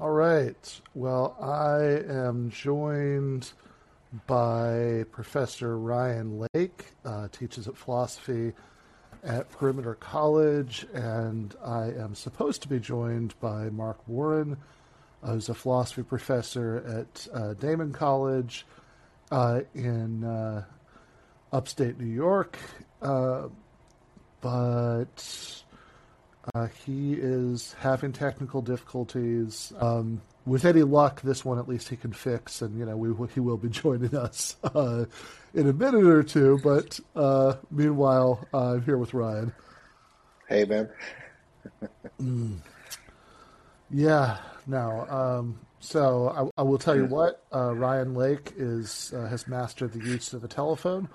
All right. Well, I am joined by Professor Ryan Lake, uh, teaches at philosophy at Perimeter College, and I am supposed to be joined by Mark Warren, uh, who's a philosophy professor at uh, Daemen College uh, in uh, upstate New York. Uh, but uh, he is having technical difficulties. Um, with any luck, this one at least he can fix, and you know we he will be joining us uh, in a minute or two. But uh, meanwhile, uh, I'm here with Ryan. Hey, man. mm. Yeah. No. Um, so I, I, will tell you what uh, Ryan Lake is uh, has mastered the use of the telephone.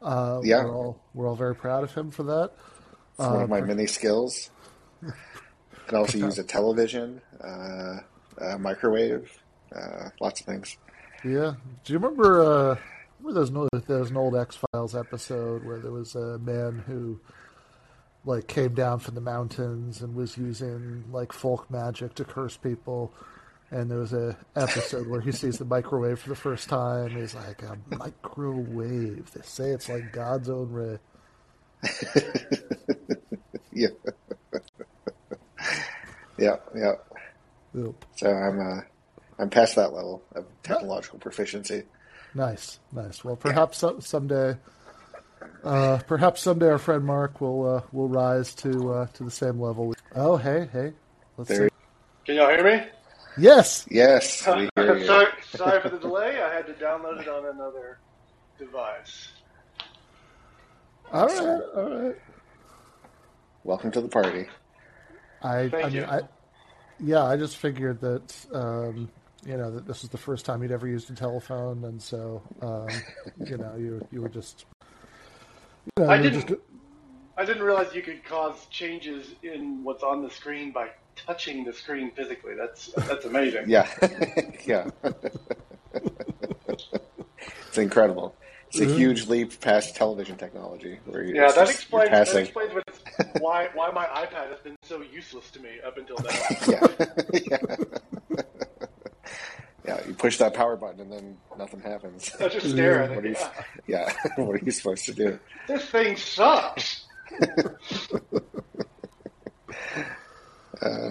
Uh, yeah, we're all, we're all very proud of him for that. It's one of my many skills. Can also use a television, uh, a microwave, uh, lots of things. Yeah. Do you remember? Uh, remember there's there's an old X Files episode where there was a man who like came down from the mountains and was using like folk magic to curse people. And there was a episode where he sees the microwave for the first time. He's like, a microwave. They say it's like God's own ray. yeah. yeah, yeah. Yep. So I'm uh, I'm past that level of technological proficiency. Nice, nice. Well, perhaps yeah. someday, uh, perhaps someday our friend Mark will uh, will rise to uh, to the same level. Oh, hey, hey. Let's there see. Can y'all hear me? Yes. Yes. sorry, sorry for the delay. I had to download it on another device. All right. All right. Welcome to the party. I, Thank I mean, you. I, yeah, I just figured that, um, you know, that this was the first time you'd ever used a telephone, and so, um, you know, you you were just. You know, I didn't. Just... I didn't realize you could cause changes in what's on the screen by touching the screen physically. That's that's amazing. yeah, yeah. it's incredible. It's a mm-hmm. huge leap past television technology. yeah, that explains, that explains why why my iPad has been so useless to me up until now. yeah. yeah. yeah, you push that power button and then nothing happens. I just stare at it. You, yeah. yeah, what are you supposed to do? This thing sucks. uh,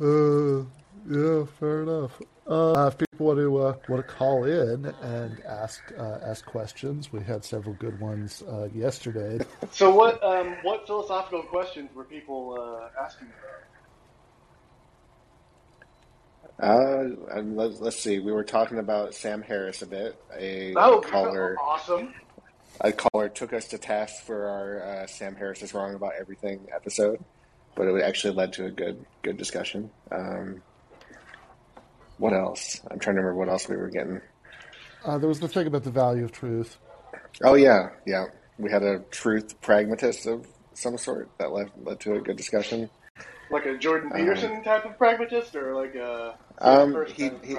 uh, yeah, fair enough. Uh, if people want to uh, want to call in and ask uh, ask questions, we had several good ones uh, yesterday. So, what um, what philosophical questions were people uh, asking about? Uh, let's, let's see. We were talking about Sam Harris a bit. A, oh, caller, awesome. A caller took us to task for our Sam Harris is wrong about everything episode, but it actually led to a good good discussion. Um, what else? I'm trying to remember what else we were getting. Uh, there was the thing about the value of truth. Oh yeah, yeah. We had a truth pragmatist of some sort that led led to a good discussion. Like a Jordan um, Peterson um, type of pragmatist, or like a um, he, he,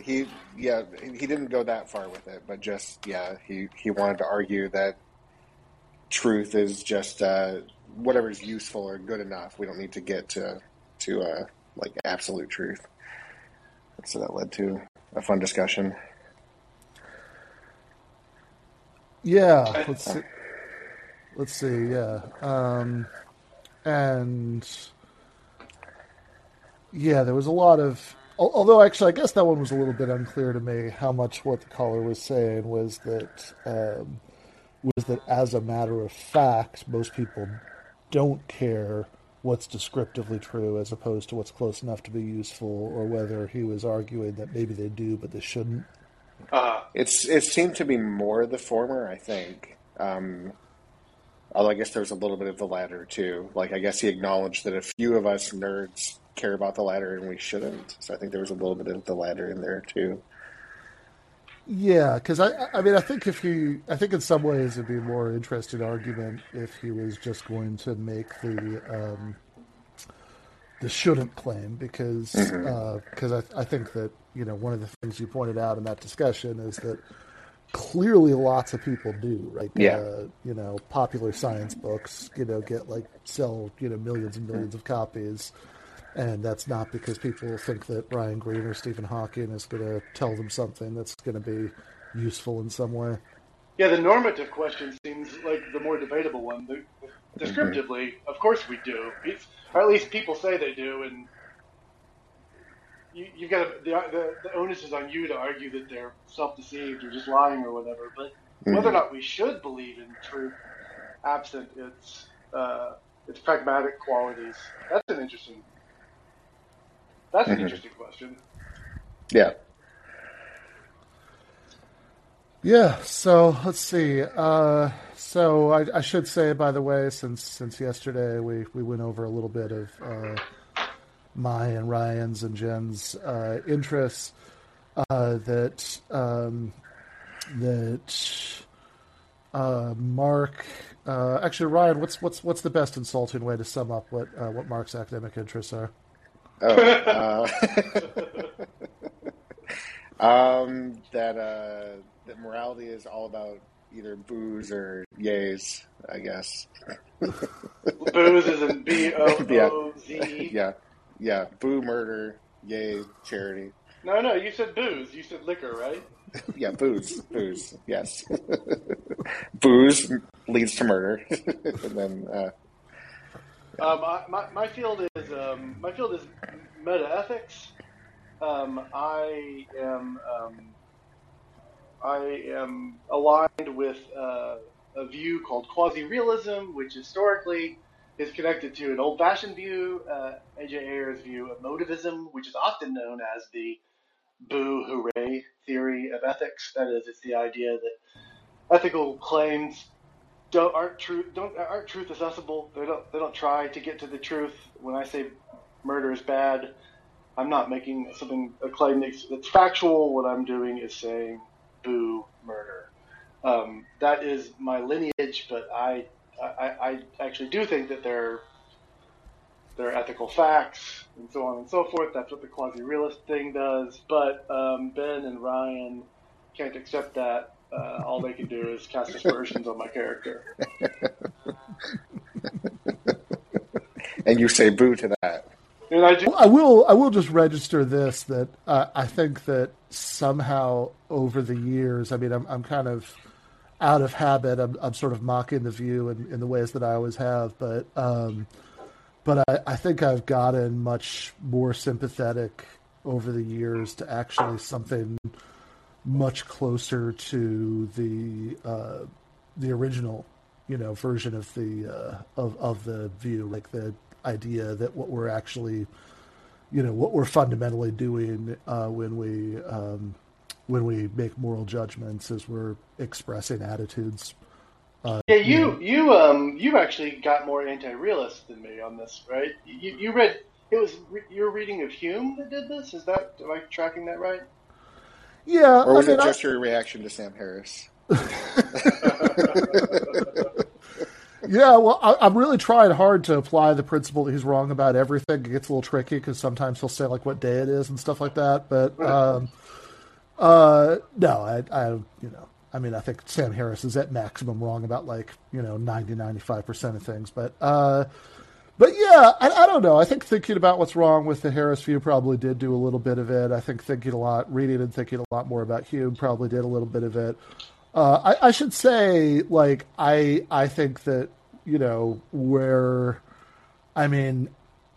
he yeah he didn't go that far with it, but just yeah he he wanted to argue that truth is just uh, whatever's useful or good enough. We don't need to get to to uh, like absolute truth. So that led to a fun discussion. Yeah, let's see. Let's see. Yeah, um, and yeah, there was a lot of. Although actually, I guess that one was a little bit unclear to me. How much what the caller was saying was that um, was that as a matter of fact, most people don't care what's descriptively true as opposed to what's close enough to be useful, or whether he was arguing that maybe they do but they shouldn't. Uh, it's it seemed to be more the former, I think. Um, although I guess there's a little bit of the latter too. Like I guess he acknowledged that a few of us nerds care about the latter and we shouldn't. So I think there was a little bit of the latter in there too. Yeah, because I, I mean, I think if he, I think in some ways it'd be a more interesting argument if he was just going to make the um, the shouldn't claim, because because mm-hmm. uh, I, I think that you know one of the things you pointed out in that discussion is that clearly lots of people do, right? Yeah. Uh, you know, popular science books, you know, get like sell you know millions and millions of copies, and that's not because people think that Brian Greene or Stephen Hawking is going to tell them something that's going to be useful in some way. Yeah, the normative question seems like the more debatable one. The, descriptively, mm-hmm. of course we do, it's, or at least people say they do, and you, you've got to, the, the, the onus is on you to argue that they're self-deceived or just lying or whatever. But mm-hmm. whether or not we should believe in truth, absent its uh, its pragmatic qualities, that's an interesting that's an mm-hmm. interesting question. Yeah. Yeah. So let's see. Uh, so I, I, should say, by the way, since since yesterday we, we went over a little bit of uh, my and Ryan's and Jen's uh, interests, uh, that um, that uh, Mark. Uh, actually, Ryan, what's what's what's the best insulting way to sum up what what Mark's academic interests are? Oh, uh, um, that uh, that morality is all about either booze or yays, I guess. booze is in B O O Z. Yeah, yeah. Boo, murder, yay, charity. No, no. You said booze. You said liquor, right? yeah, booze, booze. Yes, booze leads to murder, and then. Uh, um, my, my field is um, my field is metaethics. Um, I am um, I am aligned with uh, a view called quasi-realism, which historically is connected to an old-fashioned view, uh, A.J. Ayer's view of emotivism, which is often known as the boo hooray theory of ethics. That is, it's the idea that ethical claims don't aren't truth don't aren't truth accessible. They don't they don't try to get to the truth. When I say murder is bad, I'm not making something a claim that's, factual. What I'm doing is saying boo murder. Um, that is my lineage, but I, I I actually do think that there are ethical facts and so on and so forth. That's what the quasi-realist thing does. But um, Ben and Ryan can't accept that uh, all they can do is cast aspersions on my character. and you say boo to that. And I, do- I will. I will just register this that uh, I think that somehow over the years, I mean, I'm, I'm kind of out of habit. I'm, I'm sort of mocking the view in, in the ways that I always have, but um, but I, I think I've gotten much more sympathetic over the years to actually something much closer to the uh, the original, you know, version of the uh, of of the view, like the idea that what we're actually, you know, what we're fundamentally doing uh, when we um, when we make moral judgments is we're expressing attitudes. Uh, yeah, you you, know. you um you actually got more anti-realist than me on this, right? You you read it was your reading of Hume that did this. Is that am I tracking that right? Yeah, or was I mean, it just I... your reaction to Sam Harris? yeah, well, I, am really trying hard to apply the principle that he's wrong about everything. It gets a little tricky because sometimes he'll say like what day it is and stuff like that. But um, uh, no, I, I, you know, I mean, I think Sam Harris is at maximum wrong about like you know 90, 95 percent of things. But uh, but yeah, I, I, don't know. I think thinking about what's wrong with the Harris view probably did do a little bit of it. I think thinking a lot, reading and thinking a lot more about Hume probably did a little bit of it. Uh, I, I, should say, like, I I think that you know where, I mean,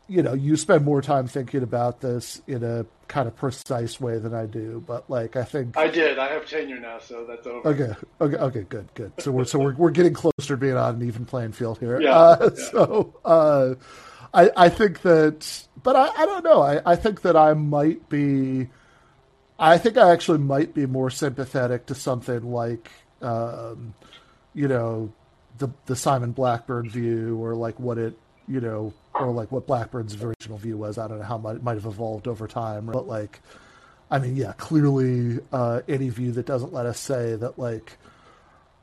you know, you spend more time thinking about this in a kind of precise way than I do. But like, I think I did. I have tenure now, so that's over. Okay. Okay. Okay. Good. Good. So we're so we're we're getting closer to being on an even playing field here. Yeah. Uh, yeah. So uh, I I think that, but I I don't know. I I think that I might be. I think I actually might be more sympathetic to something like, um, you know, the the Simon Blackburn view, or like what it you know, or like what Blackburn's original view was. I don't know how much it might have evolved over time, but like, I mean, yeah, clearly uh, any view that doesn't let us say that like,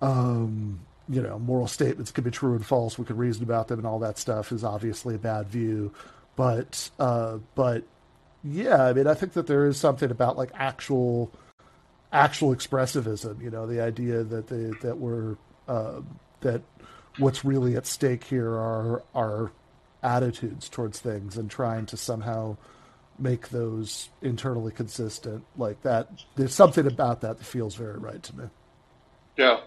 um, you know, moral statements can be true and false, we can reason about them and all that stuff is obviously a bad view. But uh, but yeah, I mean, I think that there is something about like actual actual expressivism. You know, the idea that the that we're uh, that what's really at stake here are are attitudes towards things and trying to somehow make those internally consistent like that. There's something about that that feels very right to me. Yeah.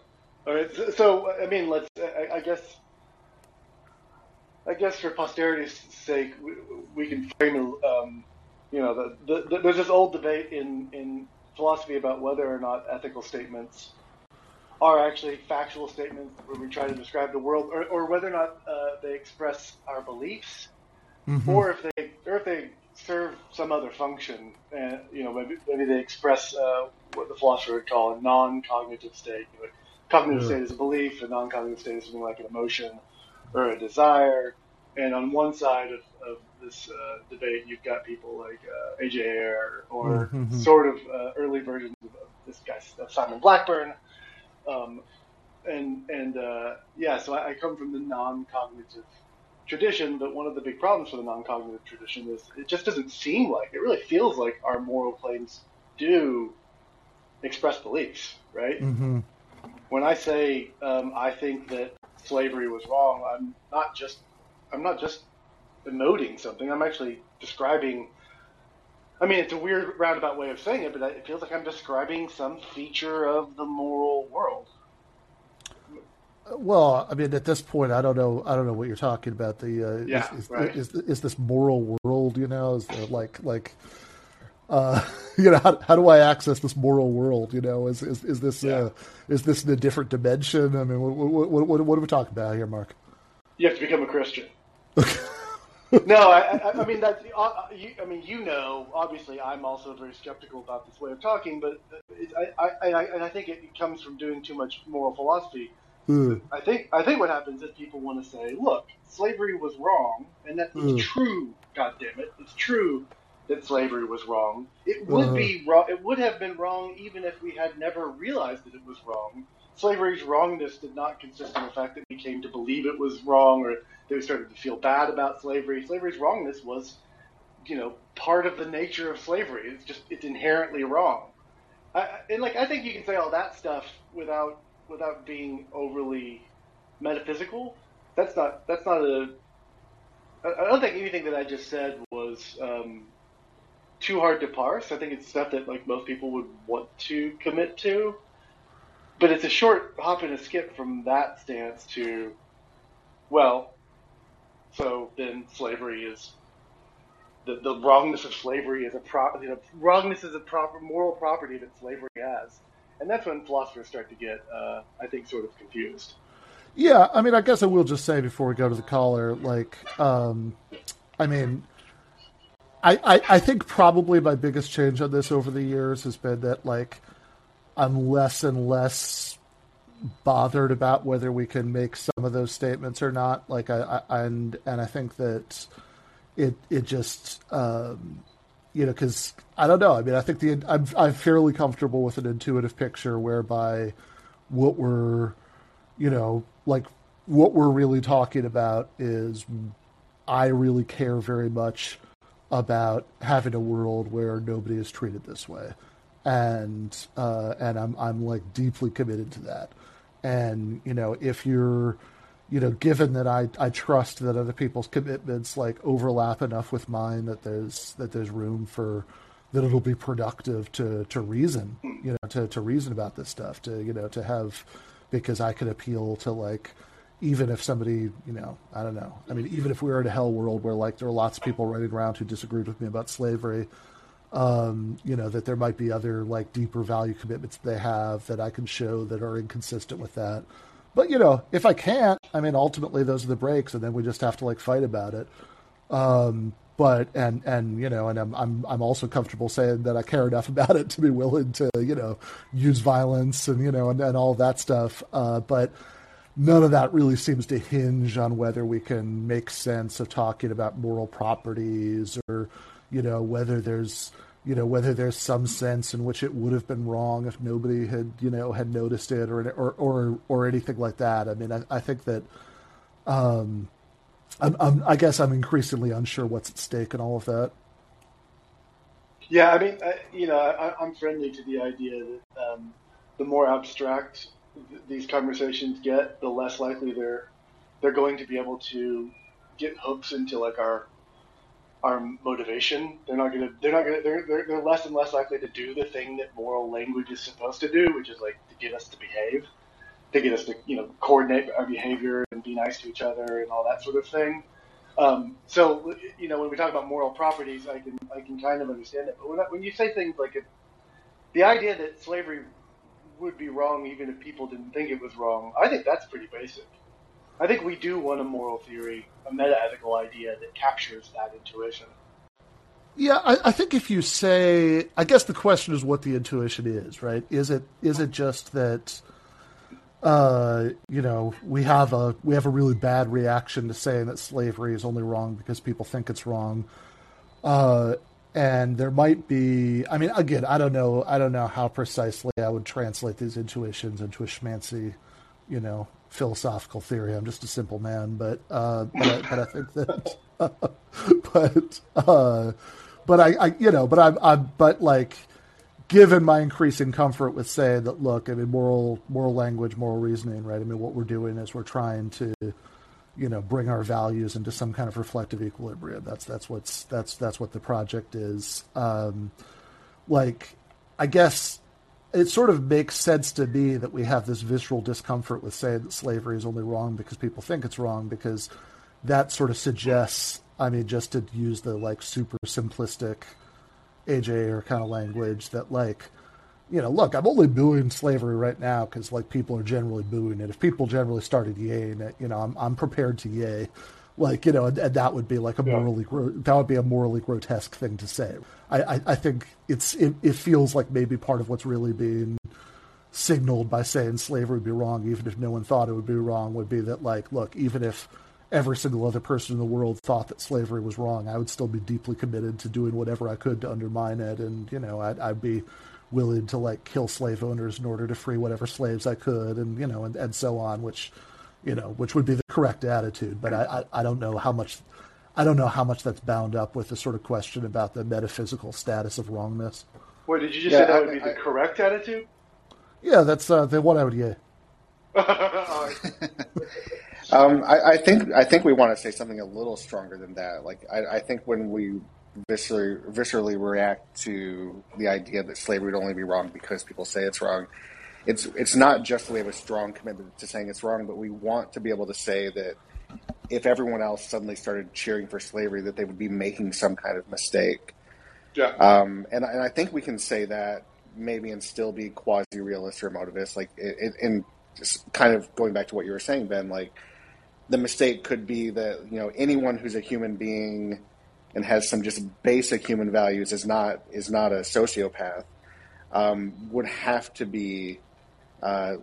All right. So i mean let's i, I guess i guess for posterity's sake we, we can frame um, you know the, the, the, there's this old debate in in philosophy about whether or not ethical statements are actually factual statements where we try to describe the world, or, or whether or not uh, they express our beliefs, mm-hmm. or if they or if they serve some other function. And you know, maybe, maybe they express uh, what the philosopher would call a non-cognitive state. You know, cognitive yeah. state is a belief, a non-cognitive state is something like an emotion or a desire. And on one side of, of this uh, debate, you've got people like uh, A.J. Ayer or mm-hmm. sort of uh, early versions of this guy, Simon Blackburn, um, and and uh, yeah, so I, I, come from the non-cognitive tradition, but one of the big problems for the non-cognitive tradition is it just doesn't seem like it really feels like our moral claims do express beliefs, right? Mm-hmm. When I say um, I think that slavery was wrong, I'm not just I'm not just emoting something. I'm actually describing I mean, it's a weird roundabout way of saying it, but it feels like I'm describing some feature of the moral world. Well, I mean, at this point, I don't know. I don't know what you're talking about. The uh, yeah, is, is, right. is, is, this moral world? You know, is the, like like uh, you know how, how do I access this moral world? You know, is is, is this yeah. uh, is this in a different dimension? I mean, what what, what, what are we talking about here, Mark? You have to become a Christian. no, I, I, I mean that's. Uh, uh, you, I mean, you know, obviously, I'm also very skeptical about this way of talking, but it, I, I, I, and I think it comes from doing too much moral philosophy. Mm. I think, I think what happens is people want to say, "Look, slavery was wrong, and that mm. is true. God damn it, it's true that slavery was wrong. It would uh-huh. be wrong. It would have been wrong even if we had never realized that it was wrong. Slavery's wrongness did not consist in the fact that we came to believe it was wrong or they started to feel bad about slavery. Slavery's wrongness was, you know, part of the nature of slavery. It's just it's inherently wrong. I, and like I think you can say all that stuff without without being overly metaphysical. That's not that's not a. I don't think anything that I just said was um, too hard to parse. I think it's stuff that like most people would want to commit to. But it's a short hop and a skip from that stance to, well, so then slavery is the, the wrongness of slavery is a pro, you know, wrongness is a proper moral property that slavery has, and that's when philosophers start to get, uh, I think, sort of confused. Yeah, I mean, I guess I will just say before we go to the caller, like, um, I mean, I, I, I think probably my biggest change on this over the years has been that like I'm less and less bothered about whether we can make some of those statements or not. Like I, I and and I think that it it just um, you know because I don't know. I mean, I think the I'm I'm fairly comfortable with an intuitive picture whereby what we're you know like what we're really talking about is I really care very much about having a world where nobody is treated this way and uh, and I'm I'm like deeply committed to that. And you know, if you're, you know, given that I I trust that other people's commitments like overlap enough with mine that there's that there's room for that it'll be productive to to reason, you know, to to reason about this stuff, to you know, to have because I could appeal to like even if somebody, you know, I don't know. I mean, even if we were in a hell world where like there are lots of people running around who disagreed with me about slavery, um, you know, that there might be other like deeper value commitments they have that I can show that are inconsistent with that. But you know, if I can't, I mean, ultimately those are the breaks, and then we just have to like fight about it. Um, but and and you know, and I'm I'm I'm also comfortable saying that I care enough about it to be willing to you know use violence and you know and, and all that stuff. Uh, but none of that really seems to hinge on whether we can make sense of talking about moral properties or you know whether there's you know whether there's some sense in which it would have been wrong if nobody had you know had noticed it or or or, or anything like that. I mean, I, I think that um, I'm, I'm, i guess I'm increasingly unsure what's at stake in all of that. Yeah, I mean, I, you know, I, am friendly to the idea that um, the more abstract th- these conversations get, the less likely they're they're going to be able to get hooks into like our our motivation. They're not gonna they're not gonna they're, they're they're less and less likely to do the thing that moral language is supposed to do, which is like to get us to behave, to get us to you know coordinate our behavior and be nice to each other and all that sort of thing. Um, so you know when we talk about moral properties, I can I can kind of understand it. But when, when you say things like if, the idea that slavery would be wrong even if people didn't think it was wrong, I think that's pretty basic. I think we do want a moral theory, a metaethical idea that captures that intuition. Yeah, I, I, think if you say, I guess the question is what the intuition is, right? Is it is it just that, uh, you know, we have a we have a really bad reaction to saying that slavery is only wrong because people think it's wrong, uh, and there might be. I mean, again, I don't know. I don't know how precisely I would translate these intuitions into a schmancy, you know, philosophical theory. I'm just a simple man, but uh, but, I, but I think that, but uh, but I, I, you know, but I'm, I'm but like given my increasing comfort with saying that, look, I mean, moral moral language, moral reasoning, right? I mean, what we're doing is we're trying to you know bring our values into some kind of reflective equilibrium that's that's what's that's that's what the project is um like i guess it sort of makes sense to me that we have this visceral discomfort with saying that slavery is only wrong because people think it's wrong because that sort of suggests i mean just to use the like super simplistic AJ Ayer kind of language that like you know look i'm only booing slavery right now because like people are generally booing it. If people generally started yaying it you know i'm, I'm prepared to yay like you know, and, and that would be like a morally yeah. that would be a morally grotesque thing to say. I, I, I think it's it, it, feels like maybe part of what's really being signaled by saying slavery would be wrong, even if no one thought it would be wrong, would be that like, look, even if every single other person in the world thought that slavery was wrong, I would still be deeply committed to doing whatever I could to undermine it, and you know, I'd, I'd be willing to like kill slave owners in order to free whatever slaves I could, and you know, and, and so on, which you know, which would be the correct attitude. But I, I, I, don't know how much, I don't know how much that's bound up with the sort of question about the metaphysical status of wrongness. Wait, did you just yeah, say that I, would be the correct attitude? Yeah, that's uh, the one I would get. um, I, think I think we want to say something a little stronger than that. Like I, think when we viscerally, viscerally react to the idea that slavery would only be wrong because people say it's wrong, it's it's not just that we have a strong commitment to saying it's wrong, but we want to be able to say that if everyone else suddenly started cheering for slavery, that they would be making some kind of mistake. Yeah. Um, and and I think we can say that maybe and still be quasi realist or emotivist, like in kind of going back to what you were saying, Ben. Like the mistake could be that you know anyone who's a human being and has some just basic human values is not is not a sociopath. Um, would have to be uh,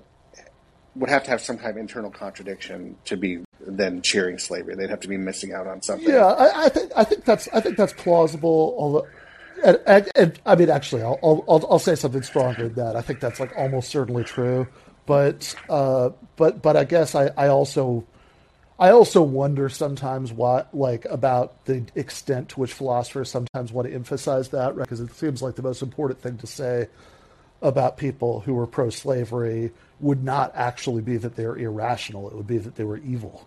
would have to have some kind of internal contradiction to be then cheering slavery. They'd have to be missing out on something. Yeah, I, I think I think that's I think that's plausible. Although, and, and, and I mean, actually, I'll, I'll, I'll say something stronger than that. I think that's like almost certainly true. But uh, but but I guess I, I also I also wonder sometimes what like about the extent to which philosophers sometimes want to emphasize that, right? Because it seems like the most important thing to say about people who were pro slavery would not actually be that they're irrational. It would be that they were evil.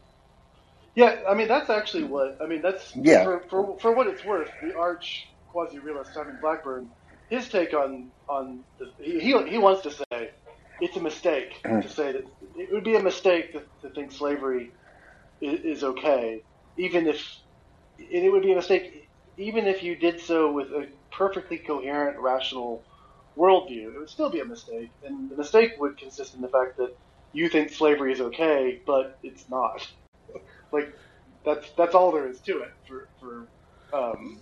Yeah, I mean that's actually what I mean. That's yeah. For, for, for what it's worth, the arch quasi realist Simon Blackburn, his take on on the, he, he he wants to say it's a mistake to say that it would be a mistake to, to think slavery is, is okay, even if it would be a mistake even if you did so with a perfectly coherent, rational worldview, it would still be a mistake. And the mistake would consist in the fact that you think slavery is okay, but it's not. like that's that's all there is to it for for um,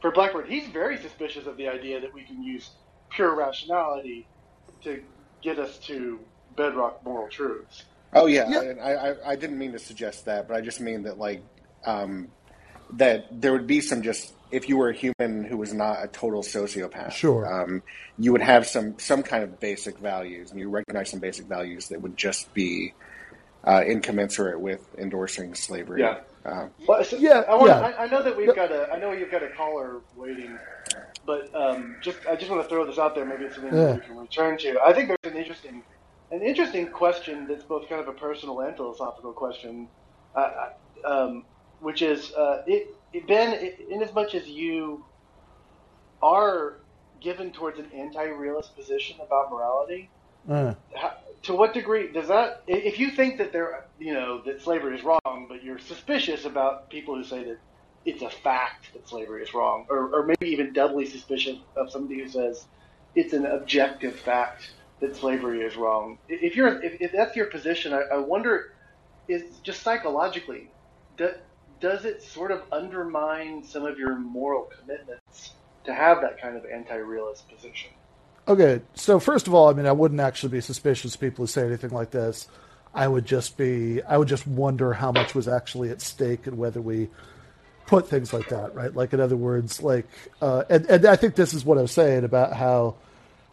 for Blackburn. He's very suspicious of the idea that we can use pure rationality to get us to bedrock moral truths. Oh yeah, yeah. I, I, I didn't mean to suggest that, but I just mean that like um, that there would be some just if you were a human who was not a total sociopath, sure, um, you would have some some kind of basic values, and you recognize some basic values that would just be uh, incommensurate with endorsing slavery. Yeah. Uh, well, so, yeah, I, want, yeah. I, I, know that we've got a. I know you've got a caller waiting, but um, just I just want to throw this out there. Maybe it's something yeah. we can return to. I think there's an interesting, an interesting question that's both kind of a personal and philosophical question. Uh, um, which is uh, it, it, Ben, in as much as you are given towards an anti-realist position about morality, Uh, how, to what degree does that? If you think that there, you know, that slavery is wrong, but you're suspicious about people who say that it's a fact that slavery is wrong, or, or maybe even doubly suspicious of somebody who says it's an objective fact that slavery is wrong. If you're, if, if that's your position, I, I wonder, is just psychologically, do, does it sort of undermine some of your moral commitments to have that kind of anti-realist position? Okay, so first of all, I mean, I wouldn't actually be suspicious of people who say anything like this. I would just be, I would just wonder how much was actually at stake and whether we put things like that, right? Like, in other words, like, uh, and, and I think this is what I was saying about how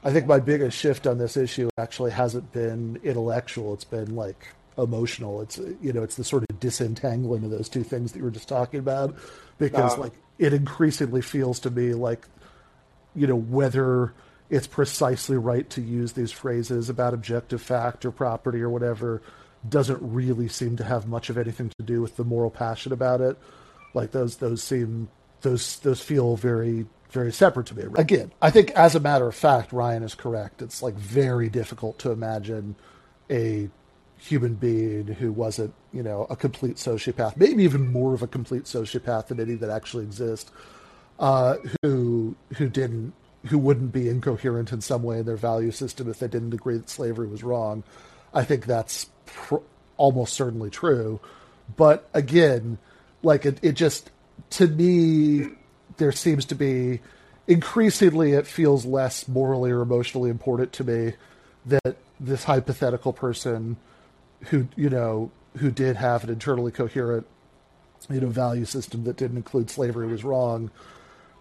I think my biggest shift on this issue actually hasn't been intellectual. It's been like emotional. It's, you know, it's the sort of disentangling of those two things that you were just talking about because, Uh, like, it increasingly feels to me like, you know, whether it's precisely right to use these phrases about objective fact or property or whatever doesn't really seem to have much of anything to do with the moral passion about it. Like those those seem those those feel very very separate to me. Again, I think as a matter of fact, Ryan is correct. It's like very difficult to imagine a human being who wasn't, you know, a complete sociopath, maybe even more of a complete sociopath than any that actually exist, uh, who who didn't who wouldn't be incoherent in some way in their value system if they didn't agree that slavery was wrong. I think that's pr- almost certainly true. But again, like it, it just to me, there seems to be increasingly it feels less morally or emotionally important to me that this hypothetical person who you know who did have an internally coherent you know value system that didn't include slavery was wrong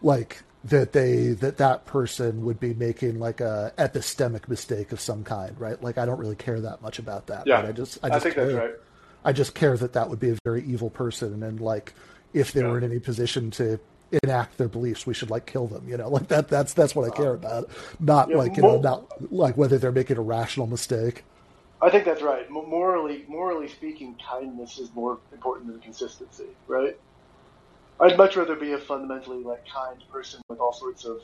like that they that that person would be making like a epistemic mistake of some kind right like i don't really care that much about that Yeah, right? i just i I just think care, that's right. i just care that that would be a very evil person and like if they Yeah. were in any position to enact their beliefs we should like kill them you know like that that's that's what i uh, care about not Yeah, like you know not like whether they're making a rational mistake I think that's right. Morally, morally speaking, kindness is more important than consistency, right? I'd much rather be a fundamentally like kind person with all sorts of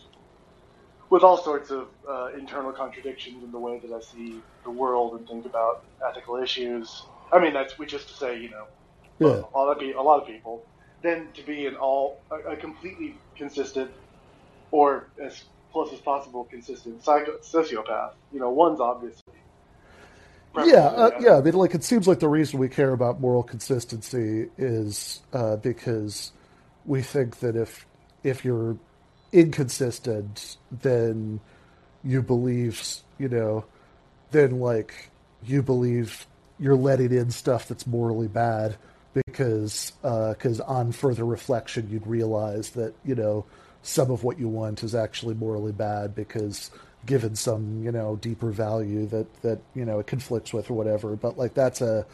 with all sorts of uh, internal contradictions in the way that I see the world and think about ethical issues. I mean, that's which is to say, you know, yeah a lot of a lot of people, than to be an all a, a completely consistent or as close as possible consistent psycho, sociopath. You know, one's Yeah, uh, yeah. I mean, like it seems like the reason we care about moral consistency is uh, because we think that if if you're inconsistent, then you believe, you know, then like you believe you're letting in stuff that's morally bad because because on further reflection you'd realize that you know some of what you want is actually morally bad because given some you know deeper value that that you know it conflicts with or whatever but like that's a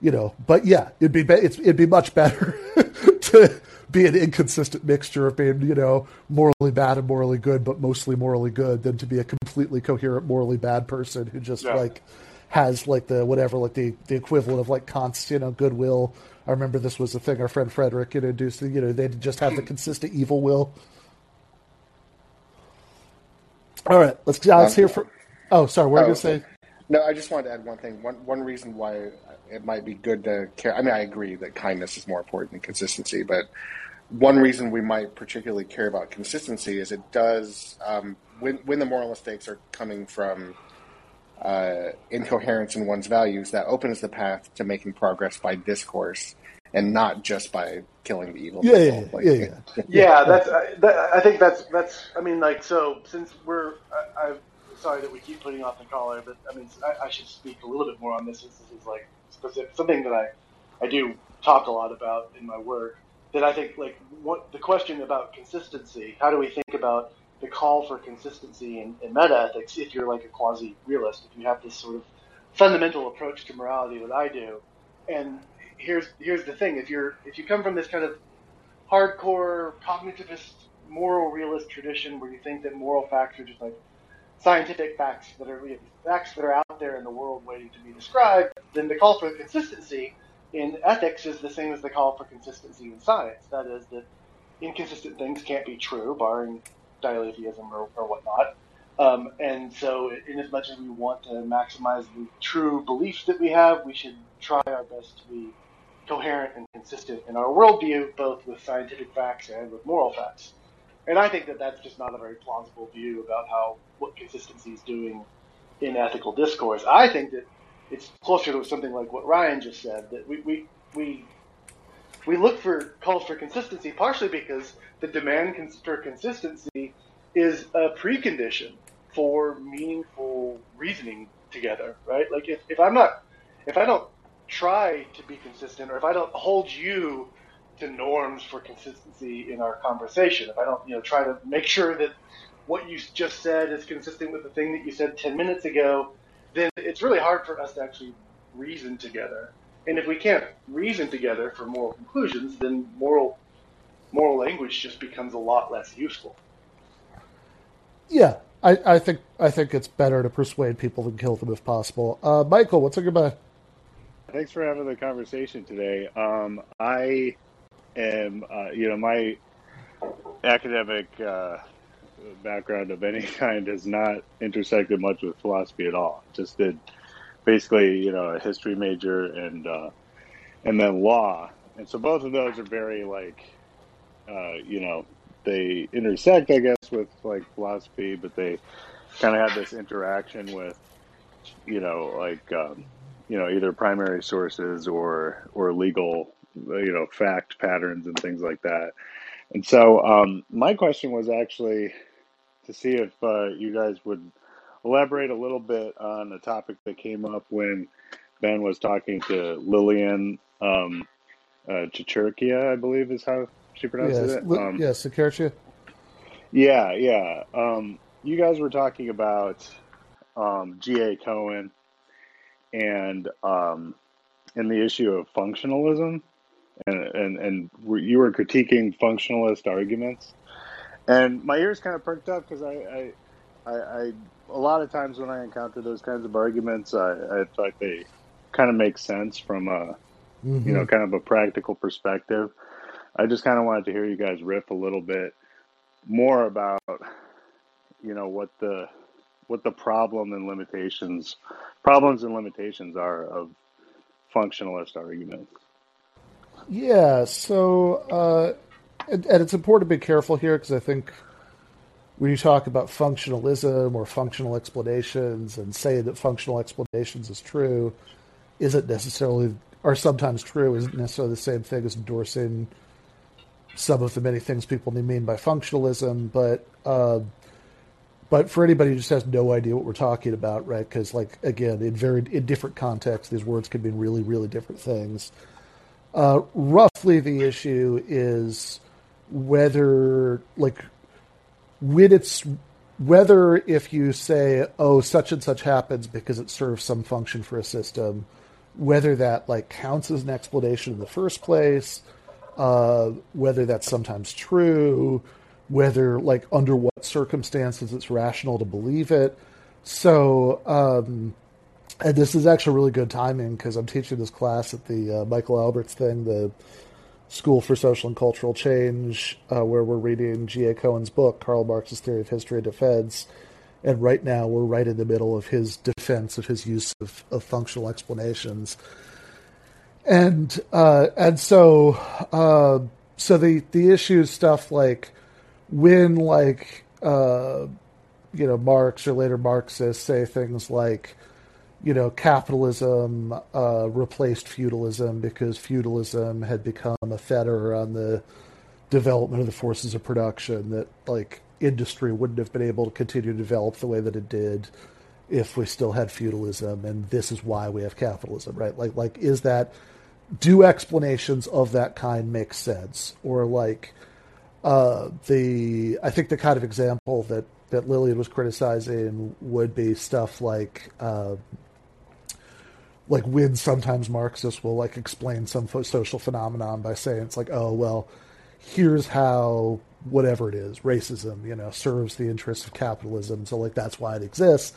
you know but yeah it'd be, be it's, it'd be much better to be an inconsistent mixture of being you know morally bad and morally good but mostly morally good than to be a completely coherent morally bad person who just Yeah. like has like the whatever like the the equivalent of like Kant's you know goodwill. I remember this was a thing our friend Frederick introduced. You know they just have the consistent evil will. All right, let's let's hear from. Oh, sorry, what were you Oh, gonna say? No, I just wanted to add one thing. One one reason why it might be good to care. I mean, I agree that kindness is more important than consistency, but one reason we might particularly care about consistency is it does um, when when the moral mistakes are coming from uh, incoherence in one's values. That opens the path to making progress by discourse and not just by killing the evil. Yeah, yeah, people. Like, yeah, yeah. Yeah, that's. I, that, I think that's that's. I mean, like, so since we're, I, I'm sorry that we keep putting off the caller, but I mean, I, I should speak a little bit more on this. Since this is like specific, something that I, I do talk a lot about in my work. That I think, like, what the question about consistency. How do we think about the call for consistency in, in meta ethics? If you're like a quasi realist, if you have this sort of fundamental approach to morality that I do, and here's here's the thing: if you're if you come from this kind of hardcore cognitivist moral realist tradition where you think that moral facts are just like scientific facts that are facts that are out there in the world waiting to be described, then the call for consistency in ethics is the same as the call for consistency in science. That is that inconsistent things can't be true, barring dialetheism or, or whatnot. Um, and so, in as much as we want to maximize the true beliefs that we have, we should try our best to be coherent and consistent in our worldview, both with scientific facts and with moral facts. And I think that that's just not a very plausible view about how what consistency is doing in ethical discourse. I think that it's closer to something like what Ryan just said that we we we, we look for calls for consistency partially because the demand for consistency is a precondition for meaningful reasoning together, right? Like if, if I'm not if I don't try to be consistent or if I don't hold you to norms for consistency in our conversation, if I don't, you know, try to make sure that what you just said is consistent with the thing that you said 10 minutes ago, then it's really hard for us to actually reason together. And if we can't reason together for moral conclusions, then moral moral language just becomes a lot less useful. Yeah, I, I think I think it's better to persuade people than kill them if possible. Uh, Michael, what's a goodbye? Thanks for having the conversation today. Um, I am, uh, you know, my academic uh, background of any kind has not intersected much with philosophy at all. Just did basically, you know, a history major and uh, and then law, and so both of those are very like, uh, you know, they intersect, I guess, with like philosophy, but they kind of have this interaction with, you know, like, um, you know, either primary sources or or legal, you know, fact patterns and things like that. And so, um, my question was actually to see if uh, you guys would elaborate a little bit on a topic that came up when Ben was talking to Lillian um, uh, Cicerchia, I believe is how she pronounces yes, it. Um, yes, Cicerchia. Yeah, yeah. Um, you guys were talking about um, G.A. Cohen and um, and the issue of functionalism, and and and you were critiquing functionalist arguments, and my ears kind of perked up because I, I, I, I, a lot of times when I encounter those kinds of arguments, I, I thought they kind of make sense from a, mm-hmm. you know, kind of a practical perspective. I just kind of wanted to hear you guys riff a little bit more about, you know, what the what the problem and limitations, problems and limitations are of functionalist arguments. Yeah. So, uh, and, and it's important to be careful here because I think when you talk about functionalism or functional explanations and say that functional explanations is true, isn't necessarily, or sometimes true, isn't necessarily the same thing as endorsing some of the many things people mean by functionalism, but uh, but for anybody who just has no idea what we're talking about, right? Because like again, in very in different contexts, these words can mean really really different things. Uh, roughly, the issue is whether like when it's whether if you say oh such and such happens because it serves some function for a system whether that like counts as an explanation in the first place uh, whether that's sometimes true, whether like under what circumstances it's rational to believe it. So, um, and this is actually really good timing because I'm teaching this class at the uh, Michael Albert's thing, the School for Social and Cultural Change, uh, where we're reading G.A. Cohen's book, Karl Marx's Theory of History and Defense. And right now, we're right in the middle of his defense of his use of, of functional explanations and uh, and so uh, so the the issue is stuff like when like uh, you know Marx or later Marxists say things like you know capitalism uh, replaced feudalism because feudalism had become a fetter on the development of the forces of production that like industry wouldn't have been able to continue to develop the way that it did if we still had feudalism and this is why we have capitalism right? Like like is that do explanations of that kind make sense? Or like uh, the i think the kind of example that that lillian was criticizing would be stuff like uh, like when sometimes marxists will like explain some social phenomenon by saying it's like oh well here's how whatever it is racism you know serves the interests of capitalism so like that's why it exists.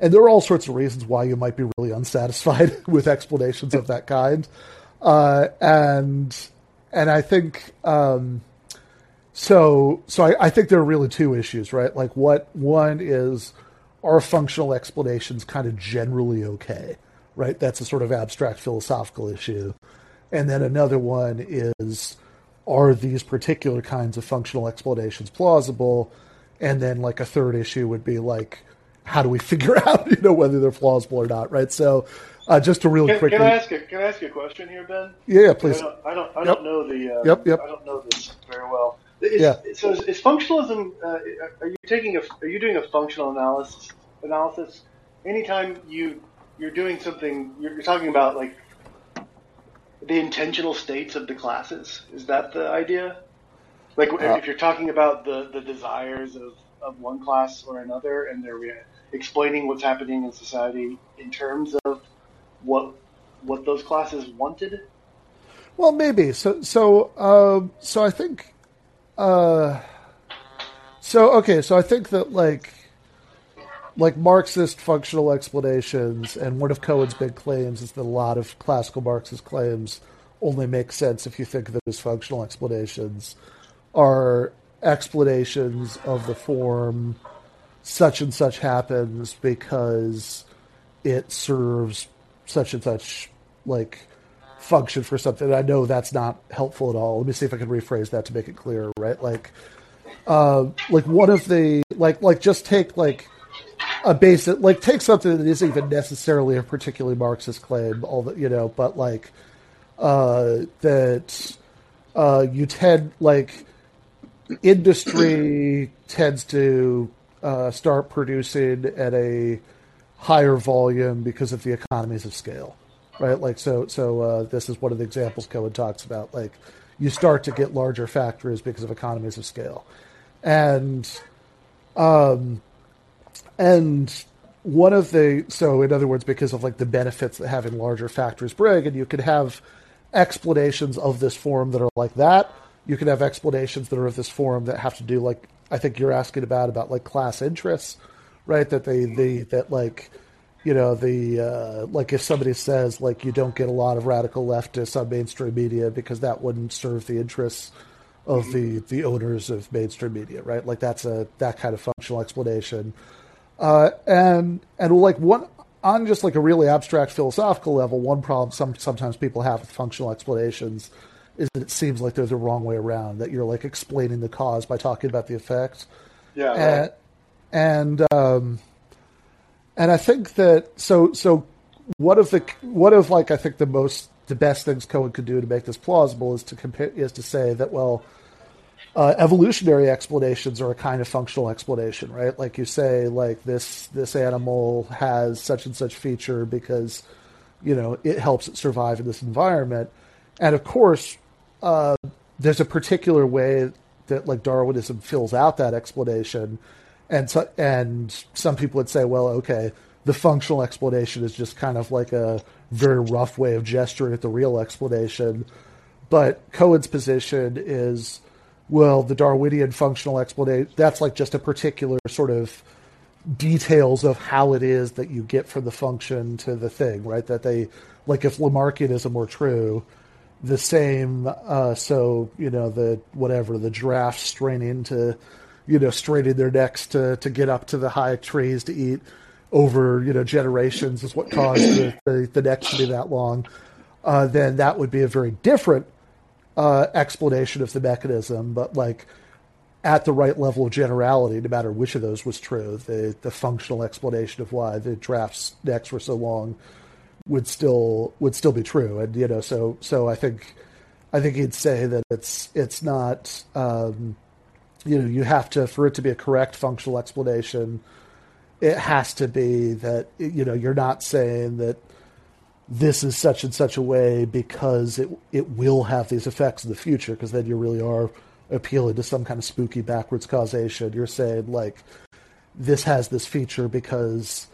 And there are all sorts of reasons why you might be really unsatisfied with explanations of that kind. Uh, and and I think um, so. So I, I think there are really two issues, right? Like what one is are functional explanations kind of generally okay, right? That's a sort of abstract philosophical issue, and then another one is are these particular kinds of functional explanations plausible? And then like a third issue would be like how do we figure out you know whether they're plausible or not, right? So uh, just to really Can, quickly, can I ask a Can I ask you a question here, Ben? yeah, yeah, please. I don't. I don't, I Yep. don't know the. Uh, Yep, yep. I don't know this very well. Is, Yeah. So is, is functionalism? Uh, are you taking a? Are you doing a functional analysis? Analysis. Anytime you you're doing something, you're, you're talking about like the intentional states of the classes. Is that the idea? Like if- Uh, if you're talking about the the desires of of one class or another, and they're rea- explaining what's happening in society in terms of what what those classes wanted. Well, maybe. So, so, um, so I think, uh, so okay. So I think that like, like Marxist functional explanations, and one of Cohen's big claims is that a lot of classical Marxist claims only make sense if you think of them as functional explanations, are explanations of the form such and such happens because it serves such and such like function for something. I know that's not helpful at all. Let me see if I can rephrase that to make it clear, Right, like, uh, like one of the like like just take like a basic like take something that isn't even necessarily a particularly Marxist claim. All that you know, but like uh, that uh, you tend like industry tends to uh, start producing at a higher volume because of the economies of scale, right? Like so, so uh, this is one of the examples Cohen talks about. Like you start to get larger factories because of economies of scale, and um, and one of the so in other words, because of like the benefits that having larger factories bring, and you could have explanations of this form that are like that. You can have explanations that are of this form that have to do like I think you're asking about about like class interests, right? That they they that like you know the uh, like if somebody says like you don't get a lot of radical leftists on mainstream media because that wouldn't serve the interests of the the owners of mainstream media, right? Like that's a that kind of functional explanation. Uh, and and like one on just like a really abstract philosophical level, one problem some sometimes people have with functional explanations is that it seems like they're the wrong way around. That you're like explaining the cause by talking about the effect. Yeah. And and um, and I think that so so one of the one of like I think the most the best things Cohen could do to make this plausible is to compare is to say that well uh, evolutionary explanations are a kind of functional explanation, right? Like you say, like this this animal has such and such feature because you know it helps it survive in this environment, and of course, uh, there's a particular way that like Darwinism fills out that explanation, and so, and some people would say, well, okay, the functional explanation is just kind of like a very rough way of gesturing at the real explanation, but Cohen's position is well, the Darwinian functional explanation, that's like just a particular sort of details of how it is that you get from the function to the thing, right? That they, like if Lamarckianism were true, the same, uh, so, you know, the, whatever, the giraffes straining to, you know, straining their necks to, to get up to the high trees to eat over, you know, generations is what caused the, the, the necks to be that long. Uh, then that would be a very different uh, explanation of the mechanism, but like at the right level of generality, no matter which of those was true, the the functional explanation of why the drafts necks were so long would still would still be true. And you know, so so I think I think he'd say that it's it's not um, you know you have to for it to be a correct functional explanation, it has to be that you know you're not saying that this is such and such a way because it it will have these effects in the future because then you really are appealing to some kind of spooky backwards causation. You're saying like this has this feature because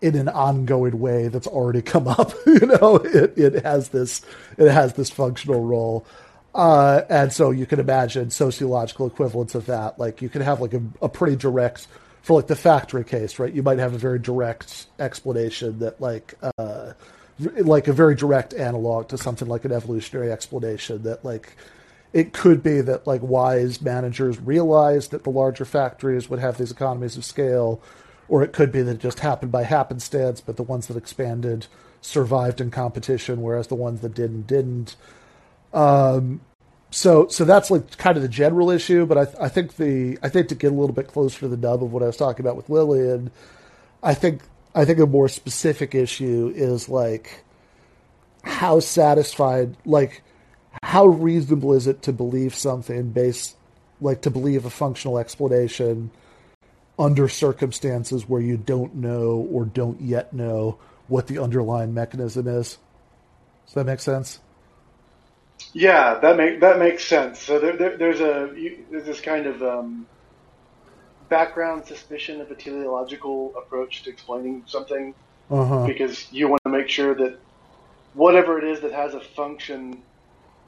in an ongoing way that's already come up, you know, it, it has this it has this functional role. Uh, and so you can imagine sociological equivalents of that. Like you can have like a, a pretty direct for like the factory case, right? You might have a very direct explanation that like uh, like a very direct analog to something like an evolutionary explanation that like it could be that like wise managers realized that the larger factories would have these economies of scale or it could be that it just happened by happenstance but the ones that expanded survived in competition whereas the ones that didn't didn't um, so so that's like kind of the general issue but I, I think the i think to get a little bit closer to the nub of what i was talking about with lillian i think I think a more specific issue is like how satisfied, like how reasonable is it to believe something based, like to believe a functional explanation under circumstances where you don't know or don't yet know what the underlying mechanism is. Does that make sense? Yeah, that make that makes sense. So there, there, there's a you, there's this kind of um, background suspicion of a teleological approach to explaining something uh-huh. because you want to make sure that whatever it is that has a function,